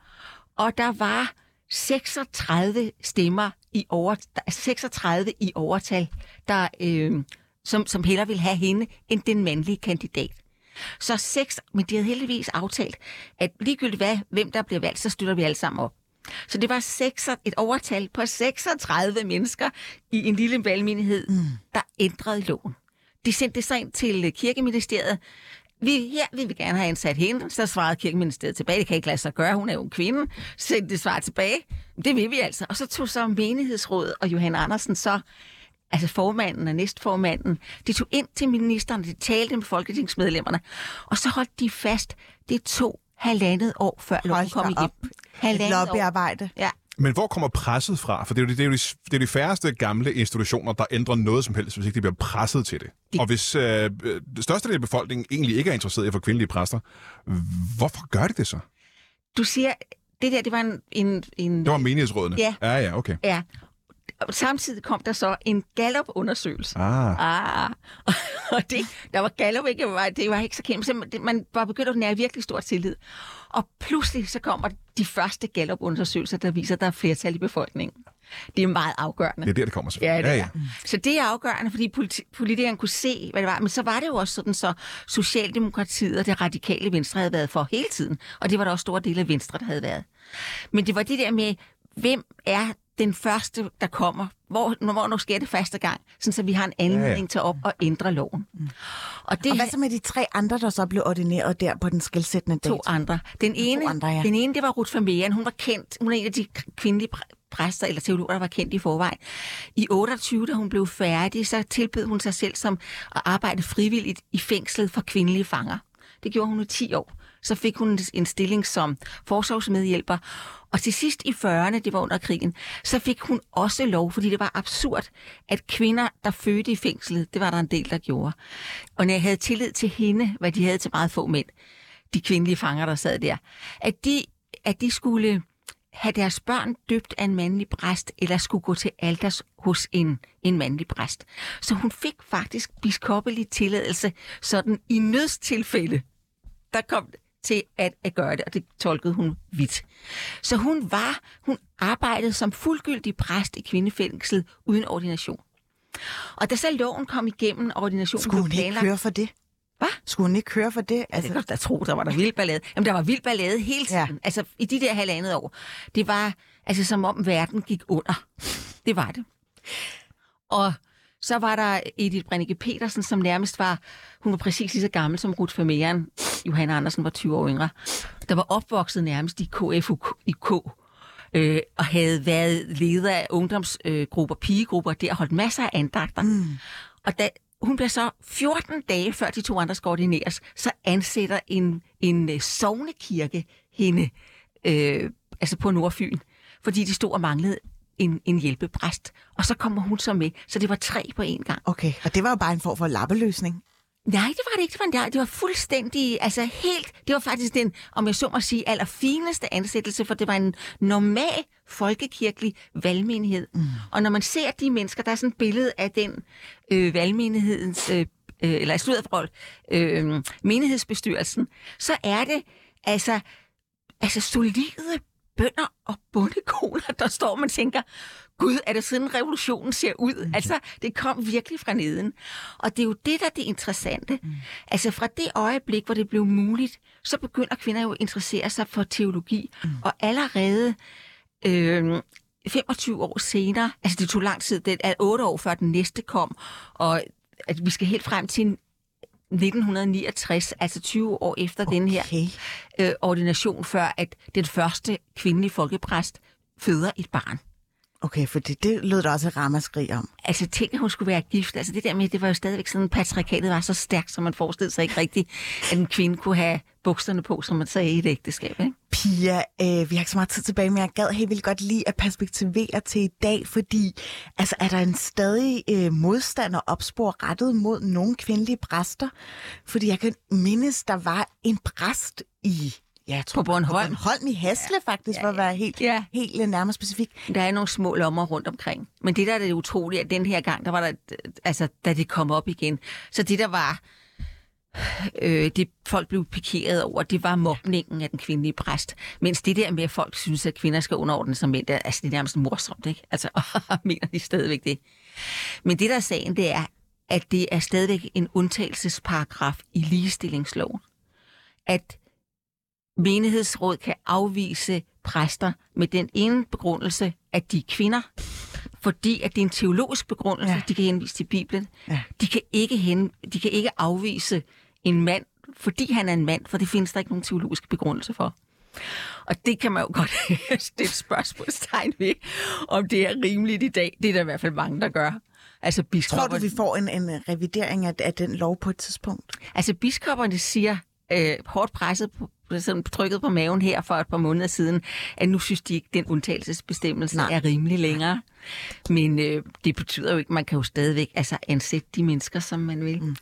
og der var 36 stemmer i over, 36 i overtal, der, øh, som, som hellere ville have hende end den mandlige kandidat. Så seks, men de havde heldigvis aftalt, at ligegyldigt hvad, hvem der bliver valgt, så støtter vi alle sammen op. Så det var 6, et overtal på 36 mennesker i en lille valgmenighed, mm. der ændrede loven. De sendte det så ind til øh, kirkeministeriet. Vi, her vi vil gerne have ansat hende. Så svarede kirkeministeriet tilbage. Det kan ikke lade sig gøre. Hun er jo en kvinde. Sendte det svar tilbage. Det vil vi altså. Og så tog så menighedsrådet og Johan Andersen så altså formanden og næstformanden, de tog ind til ministeren, de talte med folketingsmedlemmerne, og så holdt de fast, det tog halvandet år, før loven kom igennem. Halvandet år. lobbyarbejde. Ja. Men hvor kommer presset fra? For det er jo de, det er jo de, det er de færreste gamle institutioner, der ændrer noget som helst, hvis ikke de bliver presset til det. Det- Og hvis øh, det største del af befolkningen egentlig ikke er interesseret i at få kvindelige præster, hvorfor gør de det så? Du siger, det der, det var en... en, en Det var menighedsrådene? Ja. Ja, ja, okay. Ja. Og samtidig kom der så en Gallup-undersøgelse. Ah. Ah, [laughs] og det, der var Gallup ikke, var, det var ikke så kendt, men det- man var begyndt at nære virkelig stor tillid. Og pludselig så kommer de første Gallup-undersøgelser, der viser, at der er flertal i befolkningen. Det er meget afgørende. Det er der, det kommer så. Ja, det ja, er. ja. Så det er afgørende, fordi politi- politikerne kunne se, hvad det var. Men så var det jo også sådan, så Socialdemokratiet og det radikale Venstre havde været for hele tiden. Og det var der også store dele af Venstre, der havde været. Men det var det der med, hvem er den første, der kommer? Hvor, hvornår sker det første gang? Sådan, så vi har en anledning Ja, ja. til op og ændre loven. Og det Og hvad så med de tre andre, der så blev ordineret der på den skældsættende dato? to andre. Den ene, andre, ja. den ene, det var Ruth Vermeeren. Hun var kendt. Hun er en af de kvindelige præ- præster eller teologer, der var kendt i forvejen. I 28, da hun blev færdig, så tilbød hun sig selv som at arbejde frivilligt i fængslet for kvindelige fanger. Det gjorde hun i 10 år. Så fik hun en stilling som forsorgsmedhjælper. Og til sidst i 40'erne, det var under krigen, så fik hun også lov, fordi det var absurd, at kvinder, der fødte i fængslet, det var der en del, der gjorde. Og når jeg havde tillid til hende, hvad de havde til meget få mænd, de kvindelige fanger, der sad der, at de, at de skulle have deres børn døbt af en mandlig præst, eller skulle gå til alders hos en, en mandlig præst. Så hun fik faktisk biskoppelig tilladelse, sådan i nødstilfælde, der kom til at, at gøre det, og det tolkede hun vidt. Så hun var, hun arbejdede som fuldgyldig præst i kvindefængslet uden ordination. Og da så loven kom igennem, ordinationen Skulle hun blev ikke planlagt... køre for det? Hvad? Skulle hun ikke køre for det? Altså, det kan da tro, der var der vild ballade. Jamen, der var vild ballade hele tiden. Ja. Altså, i de der halvandet år. Det var altså som om verden gik under. Det var det. Og så var der Edith Brennike Petersen, som nærmest var, hun var præcis lige så gammel som Ruth Vermeeren. Johanna Andersen var 20 år yngre. Der var opvokset nærmest i KFUK, øh, og havde været leder af ungdomsgrupper, øh, pigegrupper, der holdt masser af andagter. Mm. Og da hun bliver så 14 dage før de to andre skal ordineres, så ansætter en, en øh, sovnekirke hende øh, altså på Nordfyn, fordi de stod og manglede en, en hjælpepræst. Og så kommer hun så med, så det var tre på én gang. Okay, og det var jo bare en form for lappeløsning. Nej, det var det ikke. Det var, en, det var fuldstændig, altså helt, det var faktisk den, om jeg så må sige, allerfineste ansættelse, for det var en normal folkekirkelig valgmenighed. Mm. Og når man ser de mennesker, der er sådan et billede af den øh, valgmenighedens, øh, øh, eller i sludderforhold, øh, menighedsbestyrelsen, så er det altså, altså solide bønder og bondekoner, der står man tænker, gud, er det sådan revolutionen ser ud? Mm. Altså, det kom virkelig fra neden. Og det er jo det, der er det interessante. Mm. Altså, fra det øjeblik, hvor det blev muligt, så begynder kvinder jo at interessere sig for teologi. Mm. Og allerede øh, 25 år senere, altså det tog lang tid, det er 8 år før den næste kom, og at vi skal helt frem til 1969, altså 20 år efter okay. den her øh, ordination, før at den første kvindelige folkepræst føder et barn. Okay, for det, det lød der også et ramaskrig om. Altså, tænk, at hun skulle være gift. Altså, det der med, det var jo stadigvæk sådan, patriarkatet var så stærkt, som man forestillede sig ikke rigtigt, at en kvinde kunne have bukserne på, som man sagde i et ægteskab. Ikke? Pia, øh, vi har ikke så meget tid tilbage, men jeg gad helt vildt godt lige at perspektivere til i dag, fordi altså, er der en stadig øh, modstand og opspor rettet mod nogle kvindelige præster? Fordi jeg kan mindes, der var en præst i Ja, jeg tror, på Bornholm. På Bornholm i Hasle ja, faktisk, for at være helt, Ja. helt øh, nærmere specifik. Der er nogle små lommer rundt omkring. Men det der er det utrolige, at den her gang, der var der, altså, da det kom op igen, så det der var, øh, det folk blev pikeret over, det var mobningen af den kvindelige præst. Mens det der med, at folk synes, at kvinder skal underordne sig mænd, det altså, det er nærmest morsomt, ikke? Altså, [laughs] mener de stadigvæk det. Men det der er sagen, det er, at det er stadigvæk en undtagelsesparagraf i ligestillingsloven. At menighedsråd kan afvise præster med den ene begrundelse, at de er kvinder, fordi at det er en teologisk begrundelse, Ja. de kan henvise til Bibelen. Ja. De, kan ikke hen, de kan ikke afvise en mand, fordi han er en mand, for det findes der ikke nogen teologisk begrundelse for. Og det kan man jo godt [laughs] stille spørgsmålstegn ved, om det er rimeligt i dag. Det er der i hvert fald mange, der gør. Altså, Tror biskopper, du, vi får en, en revidering af, af den lov på et tidspunkt? altså biskopperne siger, øh, hårdt presset på, sådan trykket på maven her for et par måneder siden, at nu synes de ikke, at den undtagelsesbestemmelse Nej. Er rimelig længere. Men øh, det betyder jo ikke, at man kan jo stadigvæk altså, ansætte de mennesker, som man vil. Mm.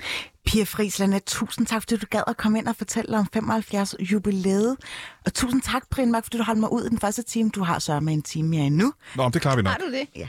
Pia Friis tusind tak, fordi du gad at komme ind og fortælle om 75 jubilæet. Og tusind tak, Brian Mørk, fordi du holdt mig ud i den første time. Du har så med en time mere endnu. Nå, det klarer vi nok. Har du det? Ja.